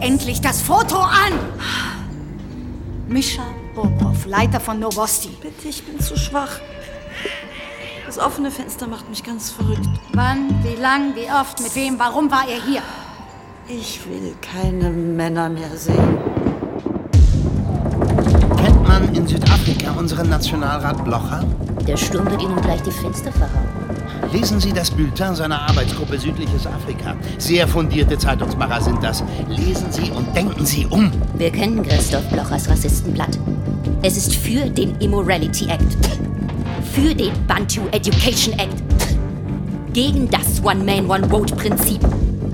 endlich das Foto an! Mischa Popov, Leiter von Novosti. Bitte, ich bin zu schwach. Das offene Fenster macht mich ganz verrückt. Wann, wie lang, wie oft, mit wem, warum war er hier? Ich will keine Männer mehr sehen. Kennt man in Südafrika unseren Nationalrat Blocher? Der Sturm wird Ihnen gleich die Fenster verhauen. Lesen Sie das Bulletin seiner Arbeitsgruppe Südliches Afrika. Sehr fundierte Zeitungsmacher sind das. Lesen Sie und denken Sie um. Wir kennen Christoph Blochers Rassistenblatt. Es ist für den Immorality Act. Für den Bantu Education Act. Gegen das One-Man-One-Vote-Prinzip.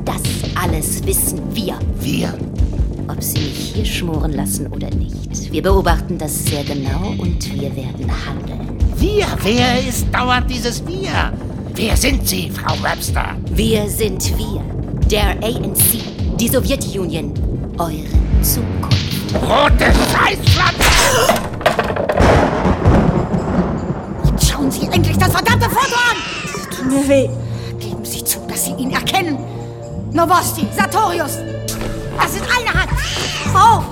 Das alles wissen wir. Wir? Ob Sie mich hier schmoren lassen oder nicht. Wir beobachten das sehr genau und wir werden handeln. Wir? Wer ist dauernd dieses Wir? Wer sind Sie, Frau Webster? Wir sind wir. Der ANC. Die Sowjetunion. Eure Zukunft. Rote Scheißpflanze! Schauen Sie endlich das verdammte Foto an! Tut mir weh. Geben Sie zu, dass Sie ihn erkennen. Novosti, Sartorius. Das ist eine Hand. Auf!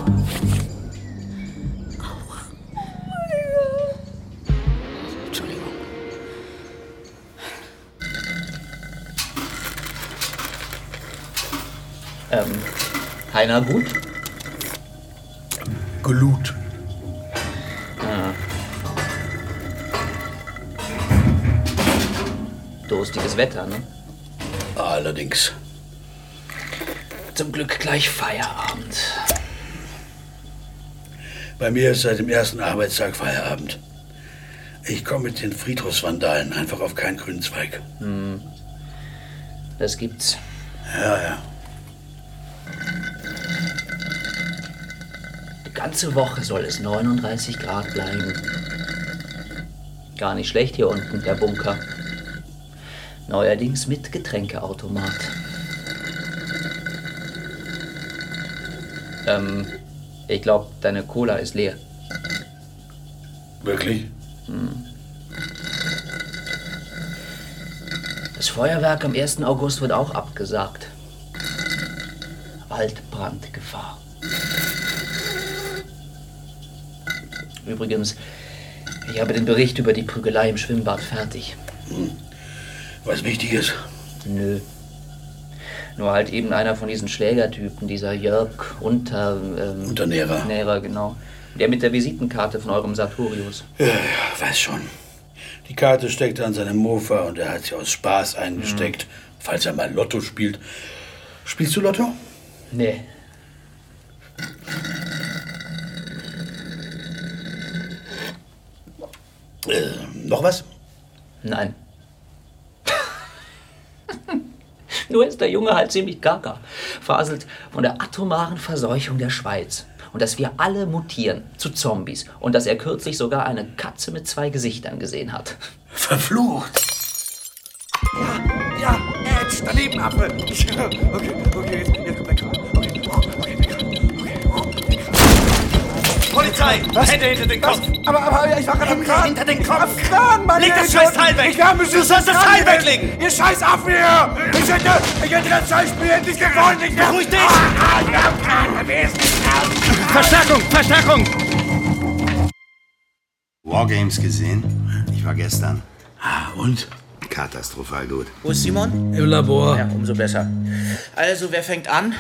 Heiner gut? Glut. Ah. Durstiges Wetter, ne? Allerdings. Zum Glück gleich Feierabend. Bei mir ist seit dem ersten Arbeitstag Feierabend. Ich komme mit den Friedhofsvandalen einfach auf keinen grünen Zweig. Hm. Das gibt's. Ja, ja. Ganze Woche soll es 39 Grad bleiben. Gar nicht schlecht hier unten, der Bunker. Neuerdings mit Getränkeautomat. Ähm, ich glaube, deine Cola ist leer. Wirklich? Hm. Das Feuerwerk am 1. August wird auch abgesagt. Waldbrandgefahr. Übrigens, ich habe den Bericht über die Prügelei im Schwimmbad fertig. Hm. Was Wichtiges? Nö. Nur halt eben einer von diesen Schlägertypen, dieser Jörg Unter... Ähm, Unternährer. Nährer, genau. Der mit der Visitenkarte von eurem Sartorius. Ja, ja, weiß schon. Die Karte steckte an seinem Mofa und er hat sie aus Spaß eingesteckt, falls er mal Lotto spielt. Spielst du Lotto? Nee. Äh, noch was? Nein. Nur ist der Junge halt ziemlich gaga. Faselt von der atomaren Verseuchung der Schweiz. Und dass wir alle mutieren zu Zombies. Und dass er kürzlich sogar eine Katze mit zwei Gesichtern gesehen hat. Verflucht! Ja, Edge, daneben Apfel. Okay, okay, Polizei! Was? Hände hinter den Kopf! Aber, aber ich war gerade am Kran. hinter den Kopf! Am Kran, Mann! Leg das scheiß. Teil weg! Ich habe Du sollst das Teil weglegen! Ihr scheiß Affen hier! Ich hätte, ich hätte das Scheißspiel endlich gewonnen! Ich Beruhig dich! Ah, ich hab keinen Verstärkung! Verstärkung! Verstärkung! Wargames gesehen? Ich war gestern. Ah, und? Katastrophal gut. Wo ist Simon? Im Labor. Ja, umso besser. Also, wer fängt an?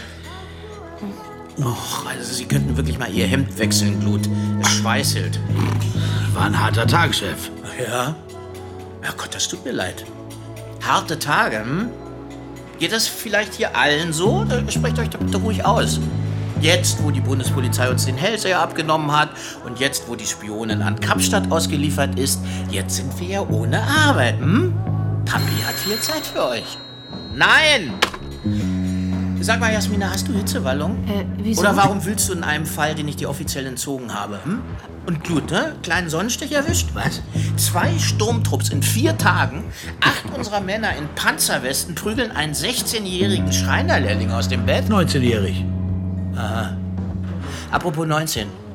Och, also Sie könnten wirklich mal Ihr Hemd wechseln, Glut. Es schweißelt. War ein harter Tag, Chef. Ja? Ja Gott, das tut mir leid. Harte Tage, hm? Geht das vielleicht hier allen so? Äh, Sprecht euch doch bitte ruhig aus. Jetzt, wo die Bundespolizei uns den Hellseher abgenommen hat und jetzt, wo die Spionin an Kapstadt ausgeliefert ist, jetzt sind wir ja ohne Arbeit, hm? Papi hat viel Zeit für euch. Nein! Sag mal, Jasmina, hast du Hitzewallung? Äh, wieso? Oder warum wühlst du in einem Fall, den ich dir offiziell entzogen habe? Hm? Und Glut, ne? Kleinen Sonnenstich erwischt? Was? Zwei Sturmtrupps in vier Tagen, acht unserer Männer in Panzerwesten prügeln einen 16-jährigen Schreinerlehrling aus dem Bett. 19-jährig. Aha. Apropos 19.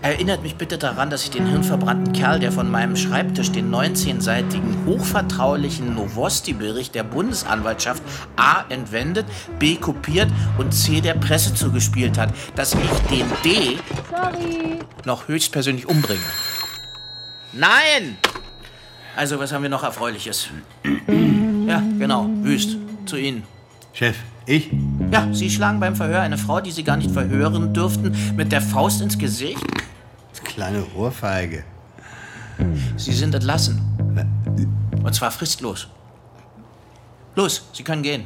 Erinnert mich bitte daran, dass ich den hirnverbrannten Kerl, der von meinem Schreibtisch den 19-seitigen hochvertraulichen Novosti-Bericht der Bundesanwaltschaft A entwendet, B kopiert und C der Presse zugespielt hat, dass ich den D Sorry. noch höchstpersönlich umbringe. Nein! Also, was haben wir noch Erfreuliches? Ja, genau, Wüst. Zu Ihnen. Chef, ich? Ja, Sie schlagen beim Verhör eine Frau, die Sie gar nicht verhören dürften, mit der Faust ins Gesicht. Kleine Ohrfeige. Sie sind entlassen. Und zwar fristlos. Los, Sie können gehen.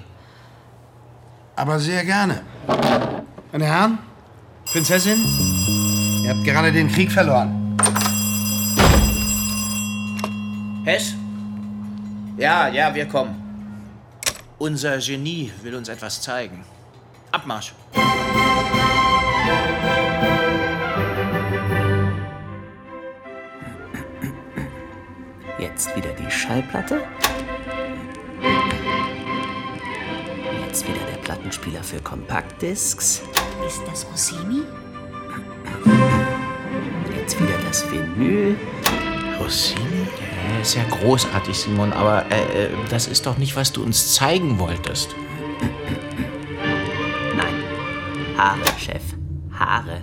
Aber sehr gerne. Meine Herren, Prinzessin, ihr habt gerade den Krieg verloren. Hess? Ja, ja, wir kommen. Unser Genie will uns etwas zeigen. Abmarsch. Jetzt wieder die Schallplatte. Jetzt wieder der Plattenspieler für Kompaktdiscs. Ist das Rossini? Jetzt wieder das Vinyl. Rossini? Ja, ist ja großartig, Simon, aber äh, äh, das ist doch nicht, was du uns zeigen wolltest. Nein. Haare, Chef. Haare.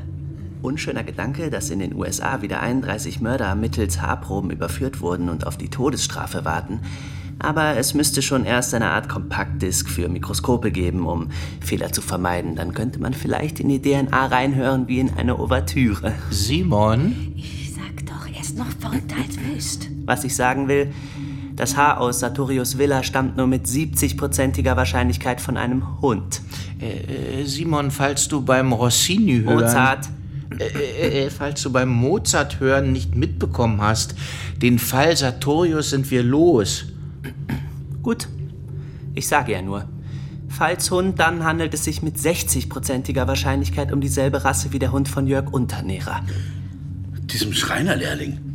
Unschöner Gedanke, dass in den USA wieder 31 Mörder mittels Haarproben überführt wurden und auf die Todesstrafe warten. Aber es müsste schon erst eine Art Kompaktdisk für Mikroskope geben, um Fehler zu vermeiden. Dann könnte man vielleicht in die DNA reinhören wie in eine Ouvertüre. Simon? Er verrückter als Wüst. Was ich sagen will, das Haar aus Sartorius Villa stammt nur mit 70-prozentiger Wahrscheinlichkeit von einem Hund. Äh, äh, Simon, falls du beim Rossini hören... Mozart. Äh, äh, äh, falls du beim Mozart hören nicht mitbekommen hast, den Fall Sartorius sind wir los. Gut. Ich sage ja nur. Falls Hund, dann handelt es sich mit 60-prozentiger Wahrscheinlichkeit um dieselbe Rasse wie der Hund von Jörg Unternehrer. Diesem Schreinerlehrling.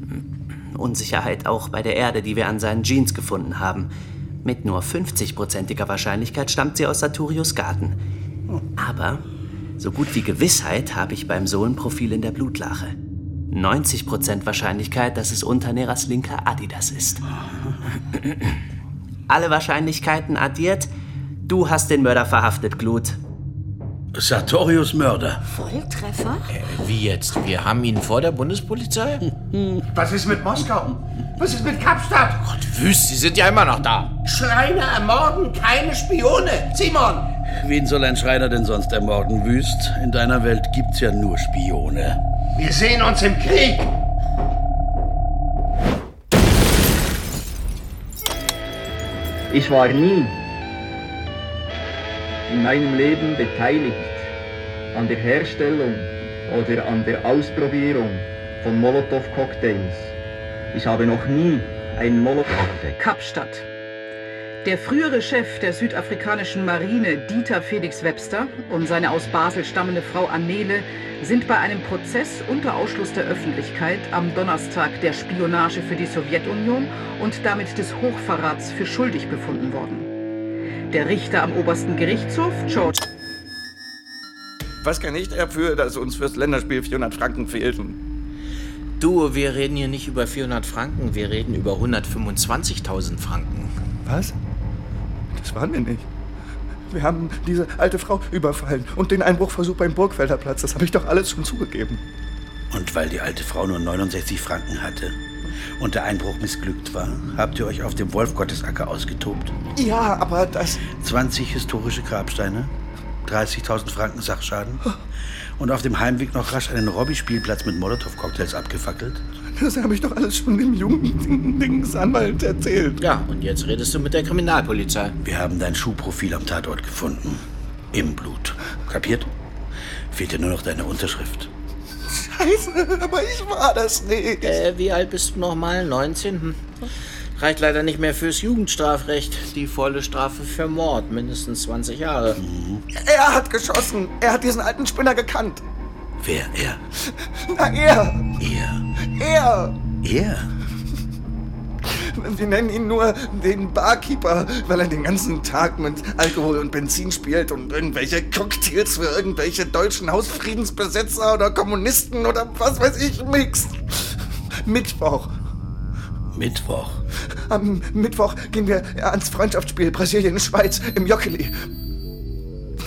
Unsicherheit auch bei der Erde, die wir an seinen Jeans gefunden haben. Mit nur 50-prozentiger Wahrscheinlichkeit stammt sie aus Sartorius Garten. Aber so gut wie Gewissheit habe ich beim Sohlenprofil in der Blutlache. 90% Wahrscheinlichkeit, dass es Unternehmers linker Adidas ist. Alle Wahrscheinlichkeiten addiert, du hast den Mörder verhaftet, Glut. Sartorius Mörder. Volltreffer? Äh, wie jetzt? Wir haben ihn vor der Bundespolizei? Was ist mit Moskau? Was ist mit Kapstadt? Gott, Wüst, Sie sind ja immer noch da. Schreiner ermorden keine Spione. Simon! Wen soll ein Schreiner denn sonst ermorden, Wüst? In deiner Welt gibt's ja nur Spione. Wir sehen uns im Krieg. Ich war nie in meinem Leben beteiligt an der Herstellung oder an der Ausprobierung von Molotow-Cocktails. Ich habe noch nie einen Molotow. Kapstadt. Der frühere Chef der südafrikanischen Marine, Dieter Felix Webster, und seine aus Basel stammende Frau Annele sind bei einem Prozess unter Ausschluss der Öffentlichkeit am Donnerstag der Spionage für die Sowjetunion und damit des Hochverrats für schuldig befunden worden. Der Richter am obersten Gerichtshof, George Was kann ich dafür, dass uns fürs Länderspiel 400 Franken fehlten? Du, wir reden hier nicht über 400 Franken, wir reden über 125.000 Franken. Was? Das waren wir nicht. Wir haben diese alte Frau überfallen und den Einbruch versucht beim Burgfelder Platz. Das habe ich doch alles schon zugegeben. Und weil die alte Frau nur 69 Franken hatte und der Einbruch missglückt war, habt ihr euch auf dem Wolfgottesacker ausgetobt. Ja, aber das... 20 historische Grabsteine, 30.000 Franken Sachschaden und auf dem Heimweg noch rasch einen Robby-Spielplatz mit Molotow-Cocktails abgefackelt. Das habe ich doch alles schon dem jungen Dingsanwalt erzählt. Ja, und jetzt redest du mit der Kriminalpolizei. Wir haben dein Schuhprofil am Tatort gefunden. Im Blut. Kapiert? Fehlt dir nur noch deine Unterschrift. Scheiße, aber ich war das nicht. Äh, wie alt bist du nochmal? 19? Hm. Reicht leider nicht mehr fürs Jugendstrafrecht. Die volle Strafe für Mord, mindestens 20 Jahre. Er hat geschossen. Er hat diesen alten Spinner gekannt. Wer? Er? Na, er. Er? Er. Er? Wir nennen ihn nur den Barkeeper, weil er den ganzen Tag mit Alkohol und Benzin spielt und irgendwelche Cocktails für irgendwelche deutschen Hausfriedensbesetzer oder Kommunisten oder was weiß ich mixt. Mittwoch. Mittwoch? Am Mittwoch gehen wir ans Freundschaftsspiel Brasilien-Schweiz im Jockeli.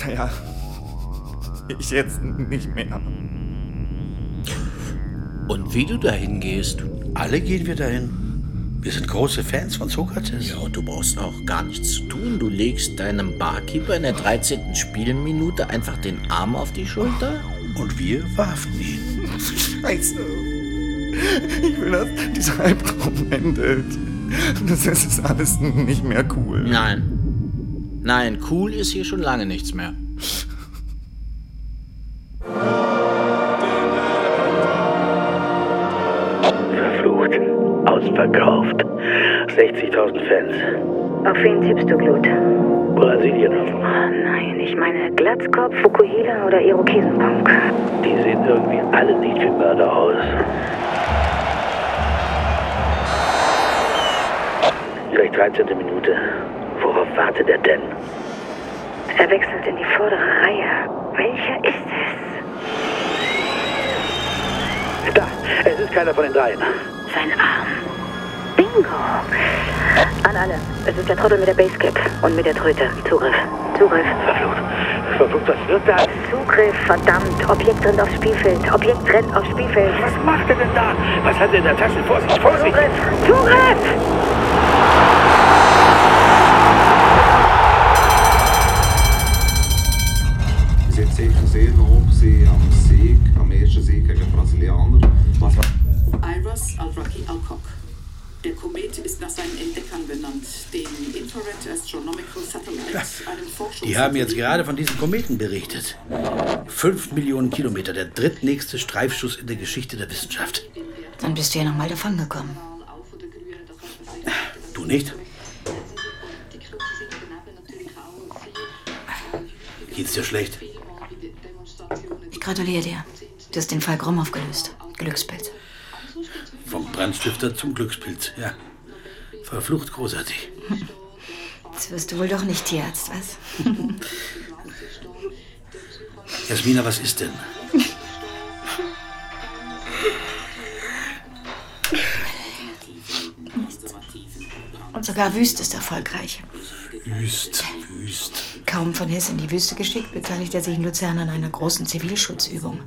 Naja, ich jetzt nicht mehr. Und wie du dahin gehst? Alle gehen wir dahin. Wir sind große Fans von Sokrates. Ja, und du brauchst auch gar nichts zu tun. Du legst deinem Barkeeper in der 13. Spielminute einfach den Arm auf die Schulter. Und wir warfen ihn. Scheiße. Ich will, dass dieser Albtraum endet. Das ist alles nicht mehr cool. Nein. Nein, cool ist hier schon lange nichts mehr. Ausverkauft. 60.000 Fans. Auf wen tippst du, Glut? Brasilien Oh nein, ich meine Glatzkopf, Fukuhila oder Irokesenpunk. Die sehen irgendwie alle nicht wie Mörder aus. Gleich 13. Minute. Worauf wartet er denn? Er wechselt in die vordere Reihe. Welcher ist es? Da, es ist keiner von den dreien. Sein Arm. Bingo! An alle. Es ist der Trottel mit der Basecap und mit der Tröte. Zugriff. Zugriff. Verflucht. Verflucht, was wird das? Zugriff, verdammt. Objekt rennt aufs Spielfeld. Objekt rennt aufs Spielfeld. Was macht er denn da? Was hat er in der Tasche? Vorsicht, Vorsicht! Zugriff! Zugriff! Sie hat sicher sehr nah gewesen am Sieg, am ersten Sieg gegen Brasilianer. Was Iris Al-Raki Al-Kok. Der Komet ist nach seinen Entdeckern benannt, dem Infrared Astronomical Satellite, einem Forschungs... Die haben jetzt gerade von diesen Kometen berichtet. Fünf Millionen Kilometer, der drittnächste Streifschuss in der Geschichte der Wissenschaft. Dann bist du ja nochmal davongekommen. Du nicht? Geht's dir schlecht? Ich gratuliere dir. Du hast den Fall Gromm aufgelöst. Glückspilz. Brandstifter zum Glückspilz, ja. Verflucht großartig. Jetzt wirst du wohl doch nicht Tierarzt, was? Jasmina, was ist denn? Und sogar Wüst ist erfolgreich. Wüst, wüst. Kaum von Hess in die Wüste geschickt, beteiligt er sich in Luzern an einer großen Zivilschutzübung.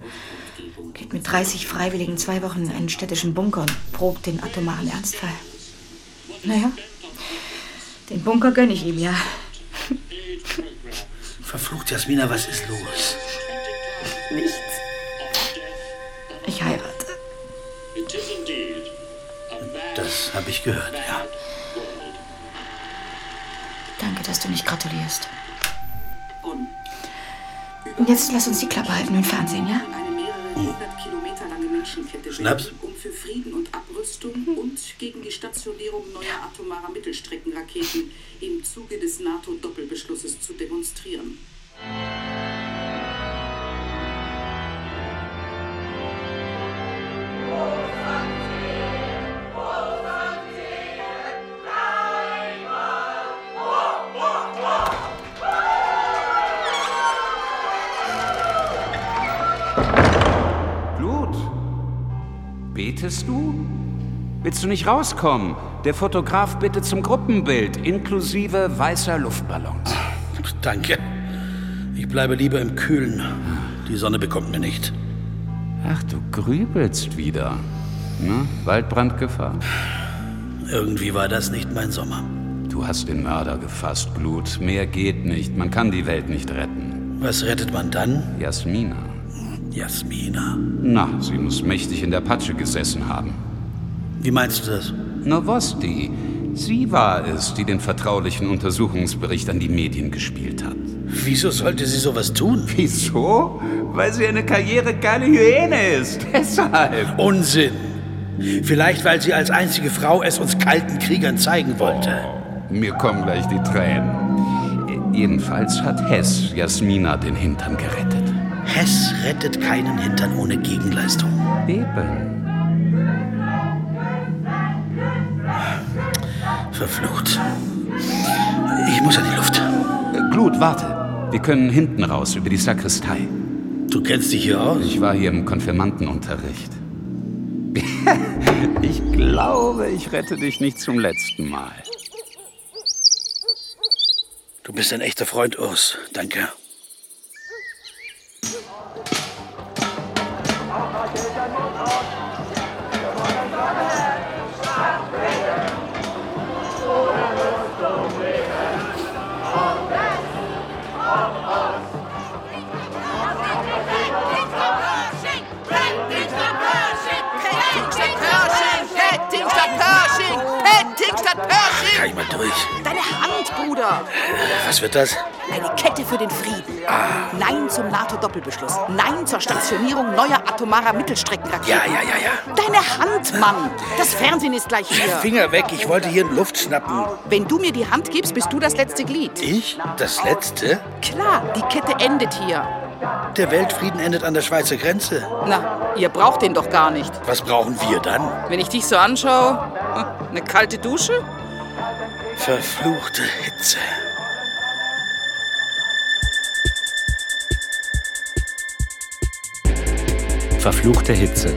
Geht mit 30 Freiwilligen zwei Wochen in einen städtischen Bunker und probt den atomaren Ernstfall. Naja, den Bunker gönne ich ihm ja. Verflucht, Jasmina, was ist los? Nichts. Ich heirate. Das habe ich gehört, ja. Danke, dass du nicht gratulierst. Und jetzt lass uns die Klappe halten und Fernsehen, ja? Kilometer lange Menschenkette Schnaps? um für Frieden und Abrüstung und gegen die Stationierung neuer atomarer Mittelstreckenraketen im Zuge des NATO-Doppelbeschlusses zu demonstrieren. Willst du nicht rauskommen? Der Fotograf bittet zum Gruppenbild, inklusive weißer Luftballons. Danke. Ich bleibe lieber im Kühlen. Die Sonne bekommt mir nicht. Ach, du grübelst wieder. Ne? Waldbrandgefahr? Irgendwie war das nicht mein Sommer. Du hast den Mörder gefasst, Blut. Mehr geht nicht. Man kann die Welt nicht retten. Was rettet man dann? Jasmina. Jasmina. Na, sie muss mächtig in der Patsche gesessen haben. Wie meinst du das? Novosti. Sie war es, die den vertraulichen Untersuchungsbericht an die Medien gespielt hat. Wieso sollte sie sowas tun? Wieso? Weil sie eine karrieregeile Hyäne ist. Deshalb. Unsinn. Vielleicht, weil sie als einzige Frau es uns kalten Kriegern zeigen wollte. Oh, mir kommen gleich die Tränen. Jedenfalls hat Hess Jasmina den Hintern gerettet. Hess rettet keinen Hintern ohne Gegenleistung. Eben. Verflucht. Ich muss an die Luft. Glut, warte. Wir können hinten raus über die Sakristei. Du kennst dich hier aus? Ich war hier im Konfirmandenunterricht. ich glaube, ich rette dich nicht zum letzten Mal. Du bist ein echter Freund, Urs. Danke. Mal durch. Deine Hand, Bruder. Was wird das? Eine Kette für den Frieden. Ah. Nein zum NATO-Doppelbeschluss. Nein zur Stationierung neuer atomarer Mittelstreckenraketen. Ja, ja, ja, ja. Deine Hand, Mann. Das Fernsehen ist gleich hier. Finger weg, ich wollte hier in Luft schnappen. Wenn du mir die Hand gibst, bist du das letzte Glied. Ich? Das letzte? Klar, die Kette endet hier. Der Weltfrieden endet an der Schweizer Grenze. Na, ihr braucht den doch gar nicht. Was brauchen wir dann? Wenn ich dich so anschaue, eine kalte Dusche? Verfluchte Hitze. Verfluchte Hitze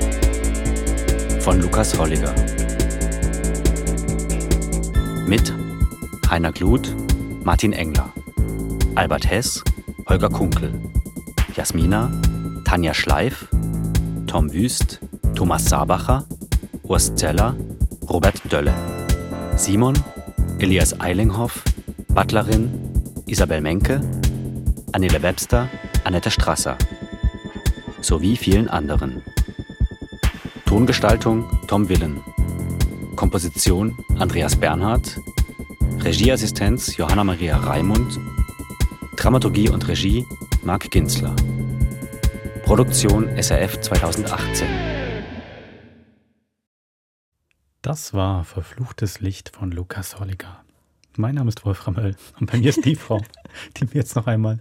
von Lukas Holliger. Mit Heiner Gluth, Martin Engler, Albert Hess, Holger Kunkel, Jasmina, Tanja Schleif, Tom Wüst, Thomas Sabacher, Urs Zeller, Robert Dölle, Simon, Elias Eilinghoff, Butlerin, Isabel Menke, Annele Webster, Annette Strasser sowie vielen anderen. Tongestaltung Tom Willen. Komposition Andreas Bernhardt. Regieassistenz Johanna Maria Raimund. Dramaturgie und Regie Marc Ginzler. Produktion SRF 2018. Das war Verfluchtes Licht von Lukas Holliger. Mein Name ist Wolfram Höll und bei mir ist die Frau, die mir jetzt noch einmal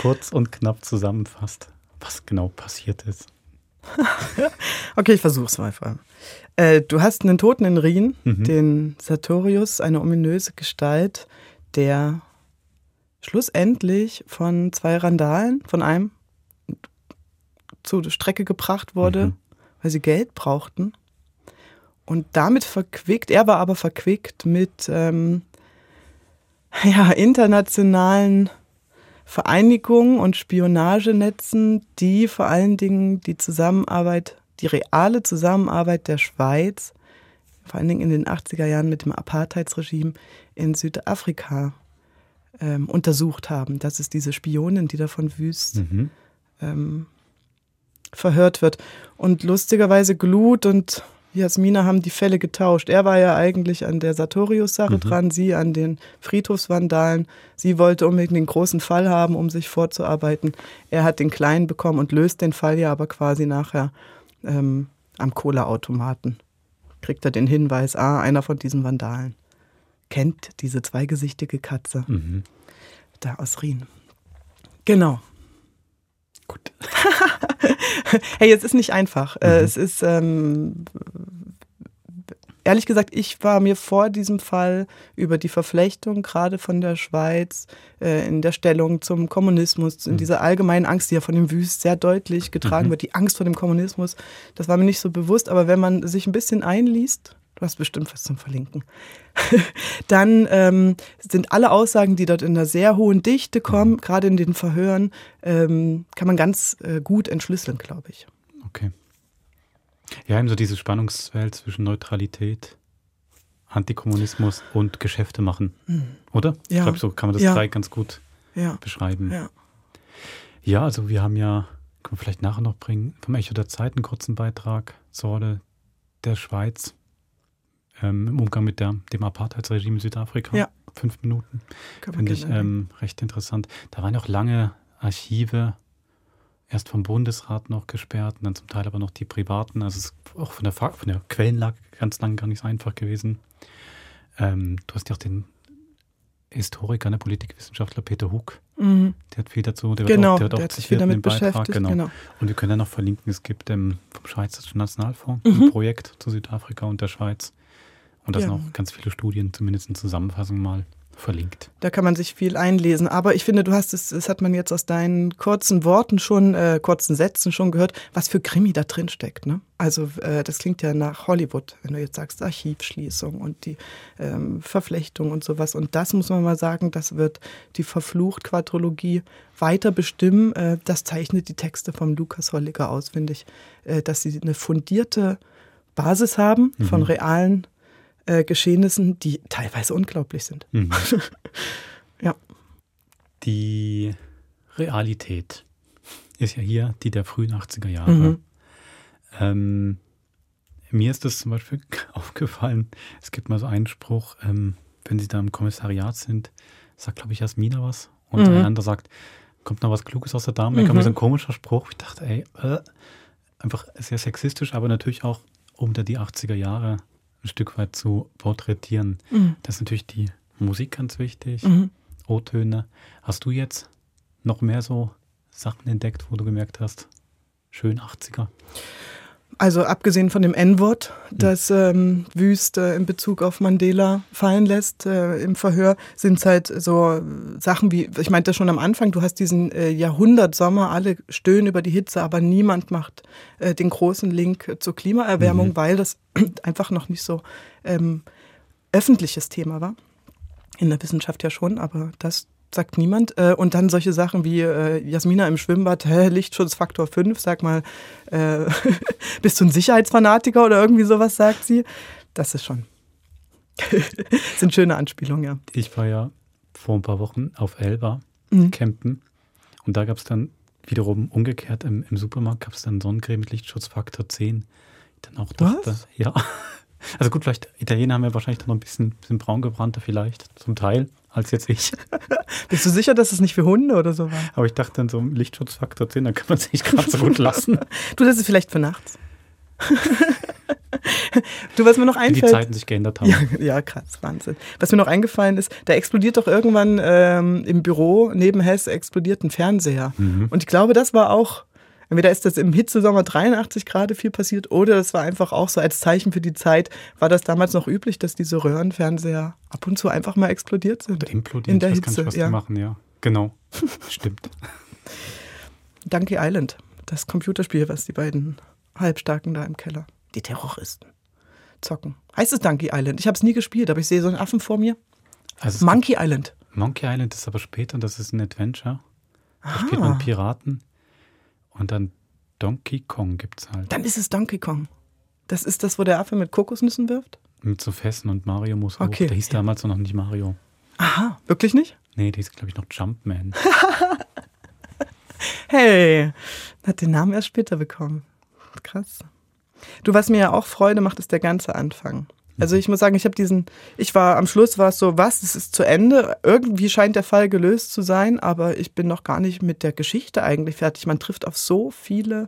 kurz und knapp zusammenfasst, was genau passiert ist. okay, ich versuch's mal. Äh, du hast einen Toten in Rien, Mhm. den Sartorius, eine ominöse Gestalt, der schlussendlich von zwei Randalen, von einem zur Strecke gebracht wurde, Mhm. weil sie Geld brauchten. Und damit verquickt, er war aber verquickt mit ähm, ja, internationalen Vereinigungen und Spionagenetzen, die vor allen Dingen die Zusammenarbeit, die reale Zusammenarbeit der Schweiz, vor allen Dingen in den 80er Jahren mit dem Apartheidsregime in Südafrika ähm, untersucht haben. Das ist diese Spionin, die da von Wüst Mhm. ähm, verhört wird. Und lustigerweise Glut und Jasmina haben die Fälle getauscht. Er war ja eigentlich an der Sartorius-Sache Mhm. dran, sie an den Friedhofsvandalen. Sie wollte unbedingt den großen Fall haben, um sich vorzuarbeiten. Er hat den kleinen bekommen und löst den Fall ja aber quasi nachher ähm, am Cola-Automaten. Kriegt er den Hinweis, ah, einer von diesen Vandalen kennt diese zweigesichtige Katze Mhm. da aus Rien. Genau. Gut. hey, es ist nicht einfach. Äh, Mhm. Es ist, ähm, ehrlich gesagt, ich war mir vor diesem Fall über die Verflechtung gerade von der Schweiz äh, in der Stellung zum Kommunismus, in dieser allgemeinen Angst, die ja von dem Wüst sehr deutlich getragen Mhm. wird, die Angst vor dem Kommunismus, das war mir nicht so bewusst. Aber wenn man sich ein bisschen einliest, du hast bestimmt was zum Verlinken, dann ähm, sind alle Aussagen, die dort in einer sehr hohen Dichte kommen, gerade in den Verhören, ähm, kann man ganz äh, gut entschlüsseln, glaube ich. Okay. Ja, eben so dieses Spannungsfeld zwischen Neutralität, Antikommunismus und Geschäfte machen. Mhm. Oder? Ich Ja. glaube, so kann man das Ja. Dreieck ganz gut Ja. beschreiben. Ja. Ja, also wir haben ja, können wir vielleicht nachher noch bringen, vom Echo der Zeit einen kurzen Beitrag zur Rolle der Schweiz ähm, im Umgang mit der, dem Apartheidsregime in Südafrika. Ja. Fünf Minuten. Finde ich ähm, recht interessant. Da waren auch lange Archive, erst vom Bundesrat noch gesperrt und dann zum Teil aber noch die privaten. Also es ist auch von der, Fa- von der Quellenlage ganz lang gar nicht so einfach gewesen. Ähm, du hast ja auch den Historiker, der Politikwissenschaftler Peter Huck. Mhm. Der hat viel dazu, der Genau, wird auch, der der hat sich viel damit dem Beitrag. beschäftigt, Genau. genau. Und wir können ja noch verlinken, es gibt ähm, vom Schweizerischen Nationalfonds Mhm. ein Projekt zu Südafrika und der Schweiz. Und da Ja. sind auch ganz viele Studien, zumindest in Zusammenfassung mal verlinkt. Da kann man sich viel einlesen. Aber ich finde, du hast es, das hat man jetzt aus deinen kurzen Worten schon, äh, kurzen Sätzen schon gehört, was für Krimi da drin steckt. Ne? Also äh, das klingt ja nach Hollywood, wenn du jetzt sagst Archivschließung und die ähm, Verflechtung und sowas. Und das muss man mal sagen, das wird die Verflucht-Quadrologie weiter bestimmen. Äh, das zeichnet die Texte vom Lukas Holliger aus, finde ich, äh, dass sie eine fundierte Basis haben von Mhm. realen äh, Geschehnissen, die teilweise unglaublich sind. Mhm. ja. Die Realität ist ja hier die der frühen 80er Jahre. Mhm. Ähm, mir ist das zum Beispiel aufgefallen, es gibt mal so einen Spruch, ähm, wenn sie da im Kommissariat sind, sagt, glaube ich, Jasmina was und Mhm. ein anderer sagt, kommt noch was Kluges aus der Dame. Da kam Mhm. so ein komischer Spruch. Ich dachte, ey, äh, einfach sehr sexistisch, aber natürlich auch, da die 80er Jahre ein Stück weit zu porträtieren. Mhm. Das ist natürlich die Musik ganz wichtig, Mhm. O-Töne. Hast du jetzt noch mehr so Sachen entdeckt, wo du gemerkt hast, schön 80er? Also abgesehen von dem N-Wort, das ähm, Wüst äh, in Bezug auf Mandela fallen lässt äh, im Verhör, sind es halt so äh, Sachen wie, ich meinte schon am Anfang, du hast diesen äh, Jahrhundertsommer, alle stöhnen über die Hitze, aber niemand macht äh, den großen Link zur Klimaerwärmung, Mhm. weil das einfach noch nicht so ähm, öffentliches Thema war. In der Wissenschaft ja schon, aber das sagt niemand. Äh, Und dann solche Sachen wie äh, Jasmina im Schwimmbad, hä, Lichtschutzfaktor 5, sag mal, äh, bist du ein Sicherheitsfanatiker oder irgendwie sowas, sagt sie. Das ist schon. sind schöne Anspielungen, ja. Ich war ja vor ein paar Wochen auf Elba Mhm. campen und da gab es dann wiederum umgekehrt im, im Supermarkt gab es dann Sonnencreme mit Lichtschutzfaktor 10. Ich dann auch dachte, Was? ja. Also gut, vielleicht Italiener haben ja wahrscheinlich dann noch ein bisschen, bisschen braun gebrannter vielleicht, zum Teil, als jetzt ich. Bist du sicher, dass es nicht für Hunde oder so war? Aber ich dachte dann so Lichtschutzfaktor 10, dann kann man es nicht gerade so gut lassen. Du, das ist vielleicht für nachts. du, was mir noch Wie die einfällt. Zeiten sich geändert haben. Ja, ja, krass, Wahnsinn. Was mir noch eingefallen ist, da explodiert doch irgendwann ähm, im Büro neben Hess explodiert ein Fernseher. Mhm. Und ich glaube, das war auch, entweder ist das im Hitzesommer 83 gerade viel passiert oder das war einfach auch so als Zeichen für die Zeit, war das damals noch üblich, dass diese Röhrenfernseher ab und zu einfach mal explodiert sind. Oder implodieren, In der ich weiß Hitze, gar nicht, was ja. die machen, ja. Genau, stimmt. Donkey Island, das Computerspiel, was die beiden Halbstarken da im Keller, die Terroristen, zocken. Heißt es Donkey Island? Ich habe es nie gespielt, aber ich sehe so einen Affen vor mir. Also Monkey Island. Monkey Island ist aber später, das ist ein Adventure. Da Ah. spielt man Piraten. Und dann Donkey Kong gibt es halt. Dann ist es Donkey Kong. Das ist das, wo der Affe mit Kokosnüssen wirft? Mit so Fessen und Mario muss hoch. Okay. Der hieß damals noch nicht Mario. Aha, wirklich nicht? Nee, der hieß, glaube ich, noch Jumpman. Hey, hat den Namen erst später bekommen. Krass. Du, was mir ja auch Freude macht, ist der ganze Anfang. Also ich muss sagen, ich habe diesen, ich war am Schluss war es so, was, es ist zu Ende. Irgendwie scheint der Fall gelöst zu sein, aber ich bin noch gar nicht mit der Geschichte eigentlich fertig. Man trifft auf so viele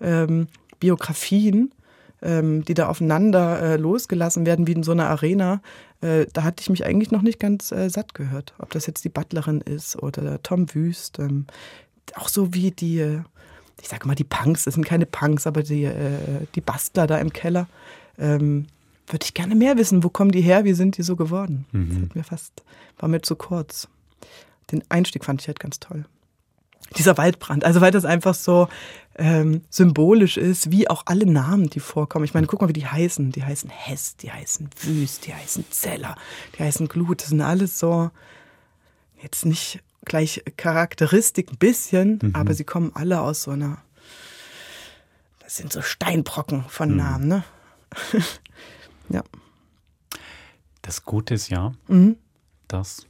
ähm, Biografien, ähm, die da aufeinander äh, losgelassen werden, wie in so einer Arena. Äh, da hatte ich mich eigentlich noch nicht ganz äh, satt gehört. Ob das jetzt die Butlerin ist oder Tom Wüst. Ähm, auch so wie die, äh, ich sage mal die Punks, das sind keine Punks, aber die, äh, die Bastler da im Keller. Ähm, würde ich gerne mehr wissen. Wo kommen die her? Wie sind die so geworden? Mhm. Das hat mir fast, war mir zu kurz. Den Einstieg fand ich halt ganz toll. Dieser Waldbrand, also weil das einfach so ähm, symbolisch ist, wie auch alle Namen, die vorkommen. Ich meine, guck mal, wie die heißen. Die heißen Hess, die heißen Wüst, die heißen Zeller, die heißen Glut. Das sind alles so, jetzt nicht gleich Charakteristik ein bisschen, Mhm. aber sie kommen alle aus so einer, das sind so Steinbrocken von Mhm. Namen, ne? ja. Das Gute ist ja, Mhm. dass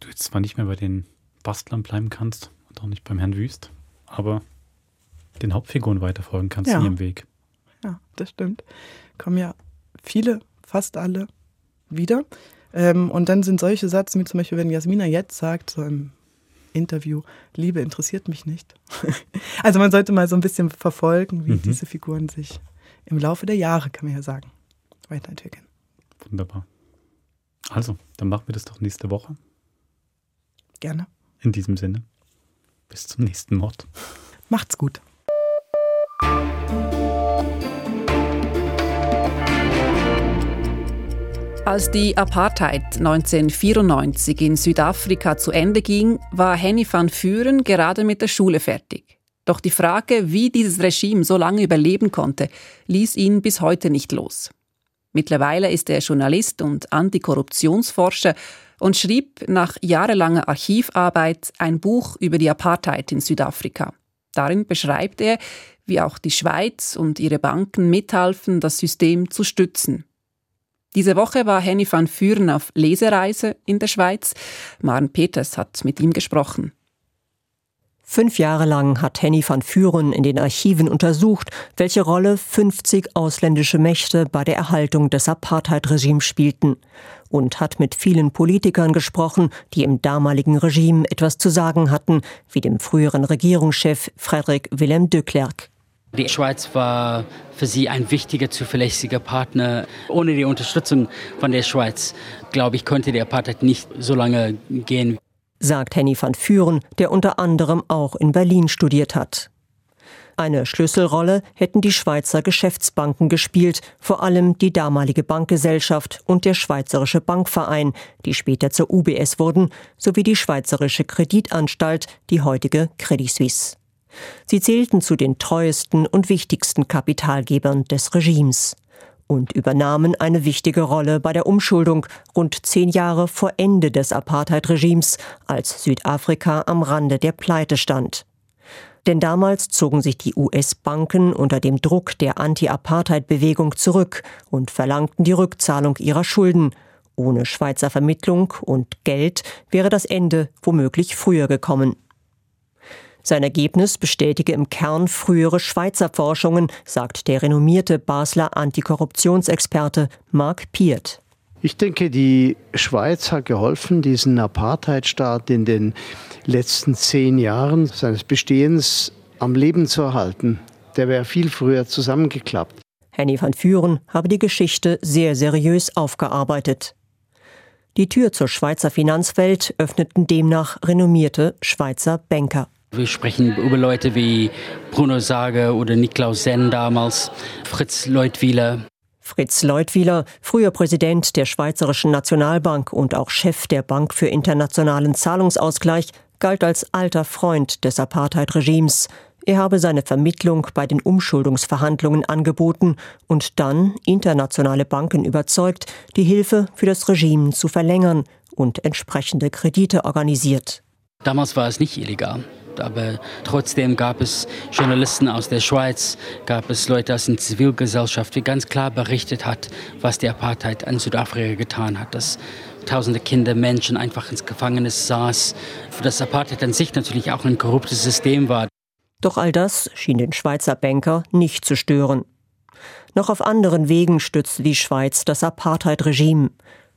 du jetzt zwar nicht mehr bei den Bastlern bleiben kannst und auch nicht beim Herrn Wüst, aber den Hauptfiguren weiterfolgen kannst Ja. in ihrem Weg. Ja, das stimmt. Kommen ja viele, fast alle wieder. Ähm, und dann sind solche Sätze, wie zum Beispiel, wenn Jasmina jetzt sagt, so im Interview, Liebe interessiert mich nicht. also man sollte mal so ein bisschen verfolgen, wie Mhm. diese Figuren sich im Laufe der Jahre, kann man ja sagen, weiterentwickeln. Wunderbar. Also, dann machen wir das doch nächste Woche. Gerne. In diesem Sinne. Bis zum nächsten Mord. Macht's gut. Als die Apartheid 1994 in Südafrika zu Ende ging, war Henny van Vuren gerade mit der Schule fertig. Doch die Frage, wie dieses Regime so lange überleben konnte, ließ ihn bis heute nicht los. Mittlerweile ist er Journalist und Antikorruptionsforscher und schrieb nach jahrelanger Archivarbeit ein Buch über die Apartheid in Südafrika. Darin beschreibt er, wie auch die Schweiz und ihre Banken mithalfen, das System zu stützen. Diese Woche war Henny van Vuren auf Lesereise in der Schweiz. Maren Peters hat mit ihm gesprochen. Fünf Jahre lang hat Henny van Vuren in den Archiven untersucht, welche Rolle 50 ausländische Mächte bei der Erhaltung des Apartheid-Regimes spielten und hat mit vielen Politikern gesprochen, die im damaligen Regime etwas zu sagen hatten, wie dem früheren Regierungschef Frédéric Willem de Klerk. Die Schweiz war für sie ein wichtiger, zuverlässiger Partner. Ohne die Unterstützung von der Schweiz, glaube ich, konnte der Apartheid nicht so lange gehen. Sagt Henny van Vuren, der unter anderem auch in Berlin studiert hat. Eine Schlüsselrolle hätten die Schweizer Geschäftsbanken gespielt, vor allem die damalige Bankgesellschaft und der Schweizerische Bankverein, die später zur UBS wurden, sowie die Schweizerische Kreditanstalt, die heutige Credit Suisse. Sie zählten zu den treuesten und wichtigsten Kapitalgebern des Regimes und übernahmen eine wichtige Rolle bei der Umschuldung rund zehn Jahre vor Ende des Apartheid-Regimes, als Südafrika am Rande der Pleite stand. Denn damals zogen sich die US-Banken unter dem Druck der Anti-Apartheid-Bewegung zurück und verlangten die Rückzahlung ihrer Schulden. Ohne Schweizer Vermittlung und Geld wäre das Ende womöglich früher gekommen. Sein Ergebnis bestätige im Kern frühere Schweizer Forschungen, sagt der renommierte Basler Antikorruptionsexperte Mark Piert. Ich denke, die Schweiz hat geholfen, diesen Apartheidstaat in den letzten zehn Jahren seines Bestehens am Leben zu erhalten. Der wäre viel früher zusammengeklappt. Henny van Vuren habe die Geschichte sehr seriös aufgearbeitet. Die Tür zur Schweizer Finanzwelt öffneten demnach renommierte Schweizer Banker. Wir sprechen über Leute wie Bruno Sage oder Niklaus Senn damals, Fritz Leutwiler. Fritz Leutwiler, früher Präsident der Schweizerischen Nationalbank und auch Chef der Bank für internationalen Zahlungsausgleich, galt als alter Freund des Apartheid-Regimes. Er habe seine Vermittlung bei den Umschuldungsverhandlungen angeboten und dann internationale Banken überzeugt, die Hilfe für das Regime zu verlängern und entsprechende Kredite organisiert. Damals war es nicht illegal. Aber trotzdem gab es Journalisten aus der Schweiz, gab es Leute aus der Zivilgesellschaft, die ganz klar berichtet hat, was die Apartheid an Südafrika getan hat. Dass tausende Kinder, Menschen einfach ins Gefängnis saß. Das Apartheid an sich natürlich auch ein korruptes System war. Doch all das schien den Schweizer Banker nicht zu stören. Noch auf anderen Wegen stützte die Schweiz das Apartheid-Regime.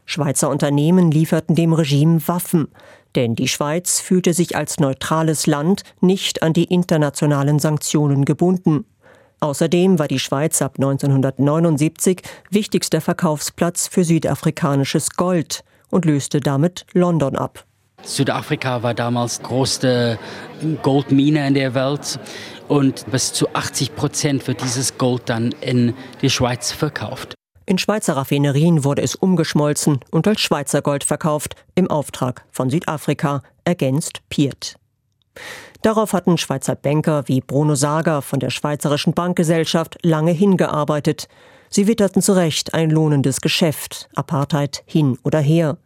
Schweizer Unternehmen lieferten dem Regime Waffen, denn die Schweiz fühlte sich als neutrales Land nicht an die internationalen Sanktionen gebunden. Außerdem war die Schweiz ab 1979 wichtigster Verkaufsplatz für südafrikanisches Gold und löste damit London ab. Südafrika war damals größte Goldmine in der Welt und bis zu 80 Prozent wird dieses Gold dann in die Schweiz verkauft. In Schweizer Raffinerien wurde es umgeschmolzen und als Schweizer Gold verkauft, im Auftrag von Südafrika, ergänzt Piet. Darauf hatten Schweizer Banker wie Bruno Sager von der Schweizerischen Bankgesellschaft lange hingearbeitet. Sie witterten zu Recht ein lohnendes Geschäft, Apartheid hin oder her.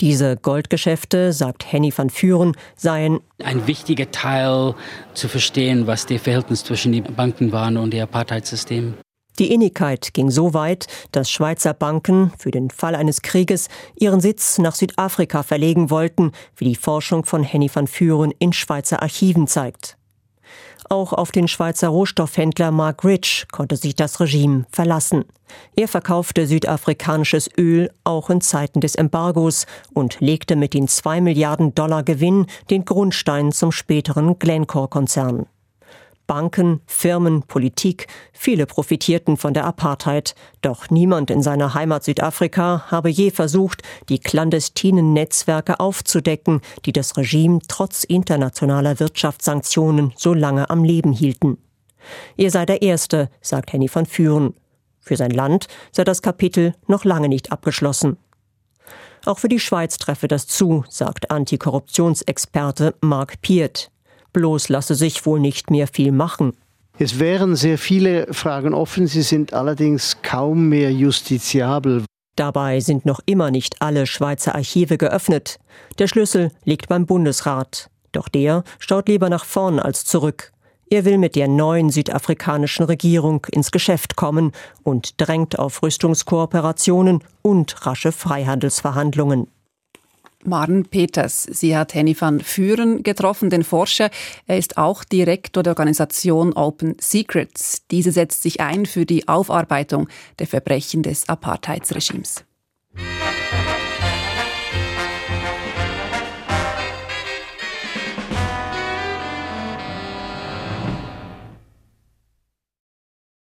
Diese Goldgeschäfte, sagt Henny van Führen, seien ein wichtiger Teil zu verstehen, was der Verhältnis zwischen den Banken waren und dem Apartheidsystem. Die Innigkeit ging so weit, dass Schweizer Banken für den Fall eines Krieges ihren Sitz nach Südafrika verlegen wollten, wie die Forschung von Henny van Füren in Schweizer Archiven zeigt. Auch auf den Schweizer Rohstoffhändler Mark Rich konnte sich das Regime verlassen. Er verkaufte südafrikanisches Öl auch in Zeiten des Embargos und legte mit den zwei Milliarden Dollar Gewinn den Grundstein zum späteren Glencore-Konzern. Banken, Firmen, Politik, viele profitierten von der Apartheid, doch niemand in seiner Heimat Südafrika habe je versucht, die clandestinen Netzwerke aufzudecken, die das Regime trotz internationaler Wirtschaftssanktionen so lange am Leben hielten. Er sei der Erste, sagt Henny van Führen. Für sein Land sei das Kapitel noch lange nicht abgeschlossen. Auch für die Schweiz treffe das zu, sagt Antikorruptionsexperte Mark Piert. Bloß lasse sich wohl nicht mehr viel machen. Es wären sehr viele Fragen offen, sie sind allerdings kaum mehr justiziabel. Dabei sind noch immer nicht alle Schweizer Archive geöffnet. Der Schlüssel liegt beim Bundesrat. Doch der schaut lieber nach vorn als zurück. Er will mit der neuen südafrikanischen Regierung ins Geschäft kommen und drängt auf Rüstungskooperationen und rasche Freihandelsverhandlungen. Maren Peters. Sie hat Henny van Führen getroffen, den Forscher. Er ist auch Direktor der Organisation Open Secrets. Diese setzt sich ein für die Aufarbeitung der Verbrechen des Apartheidsregimes.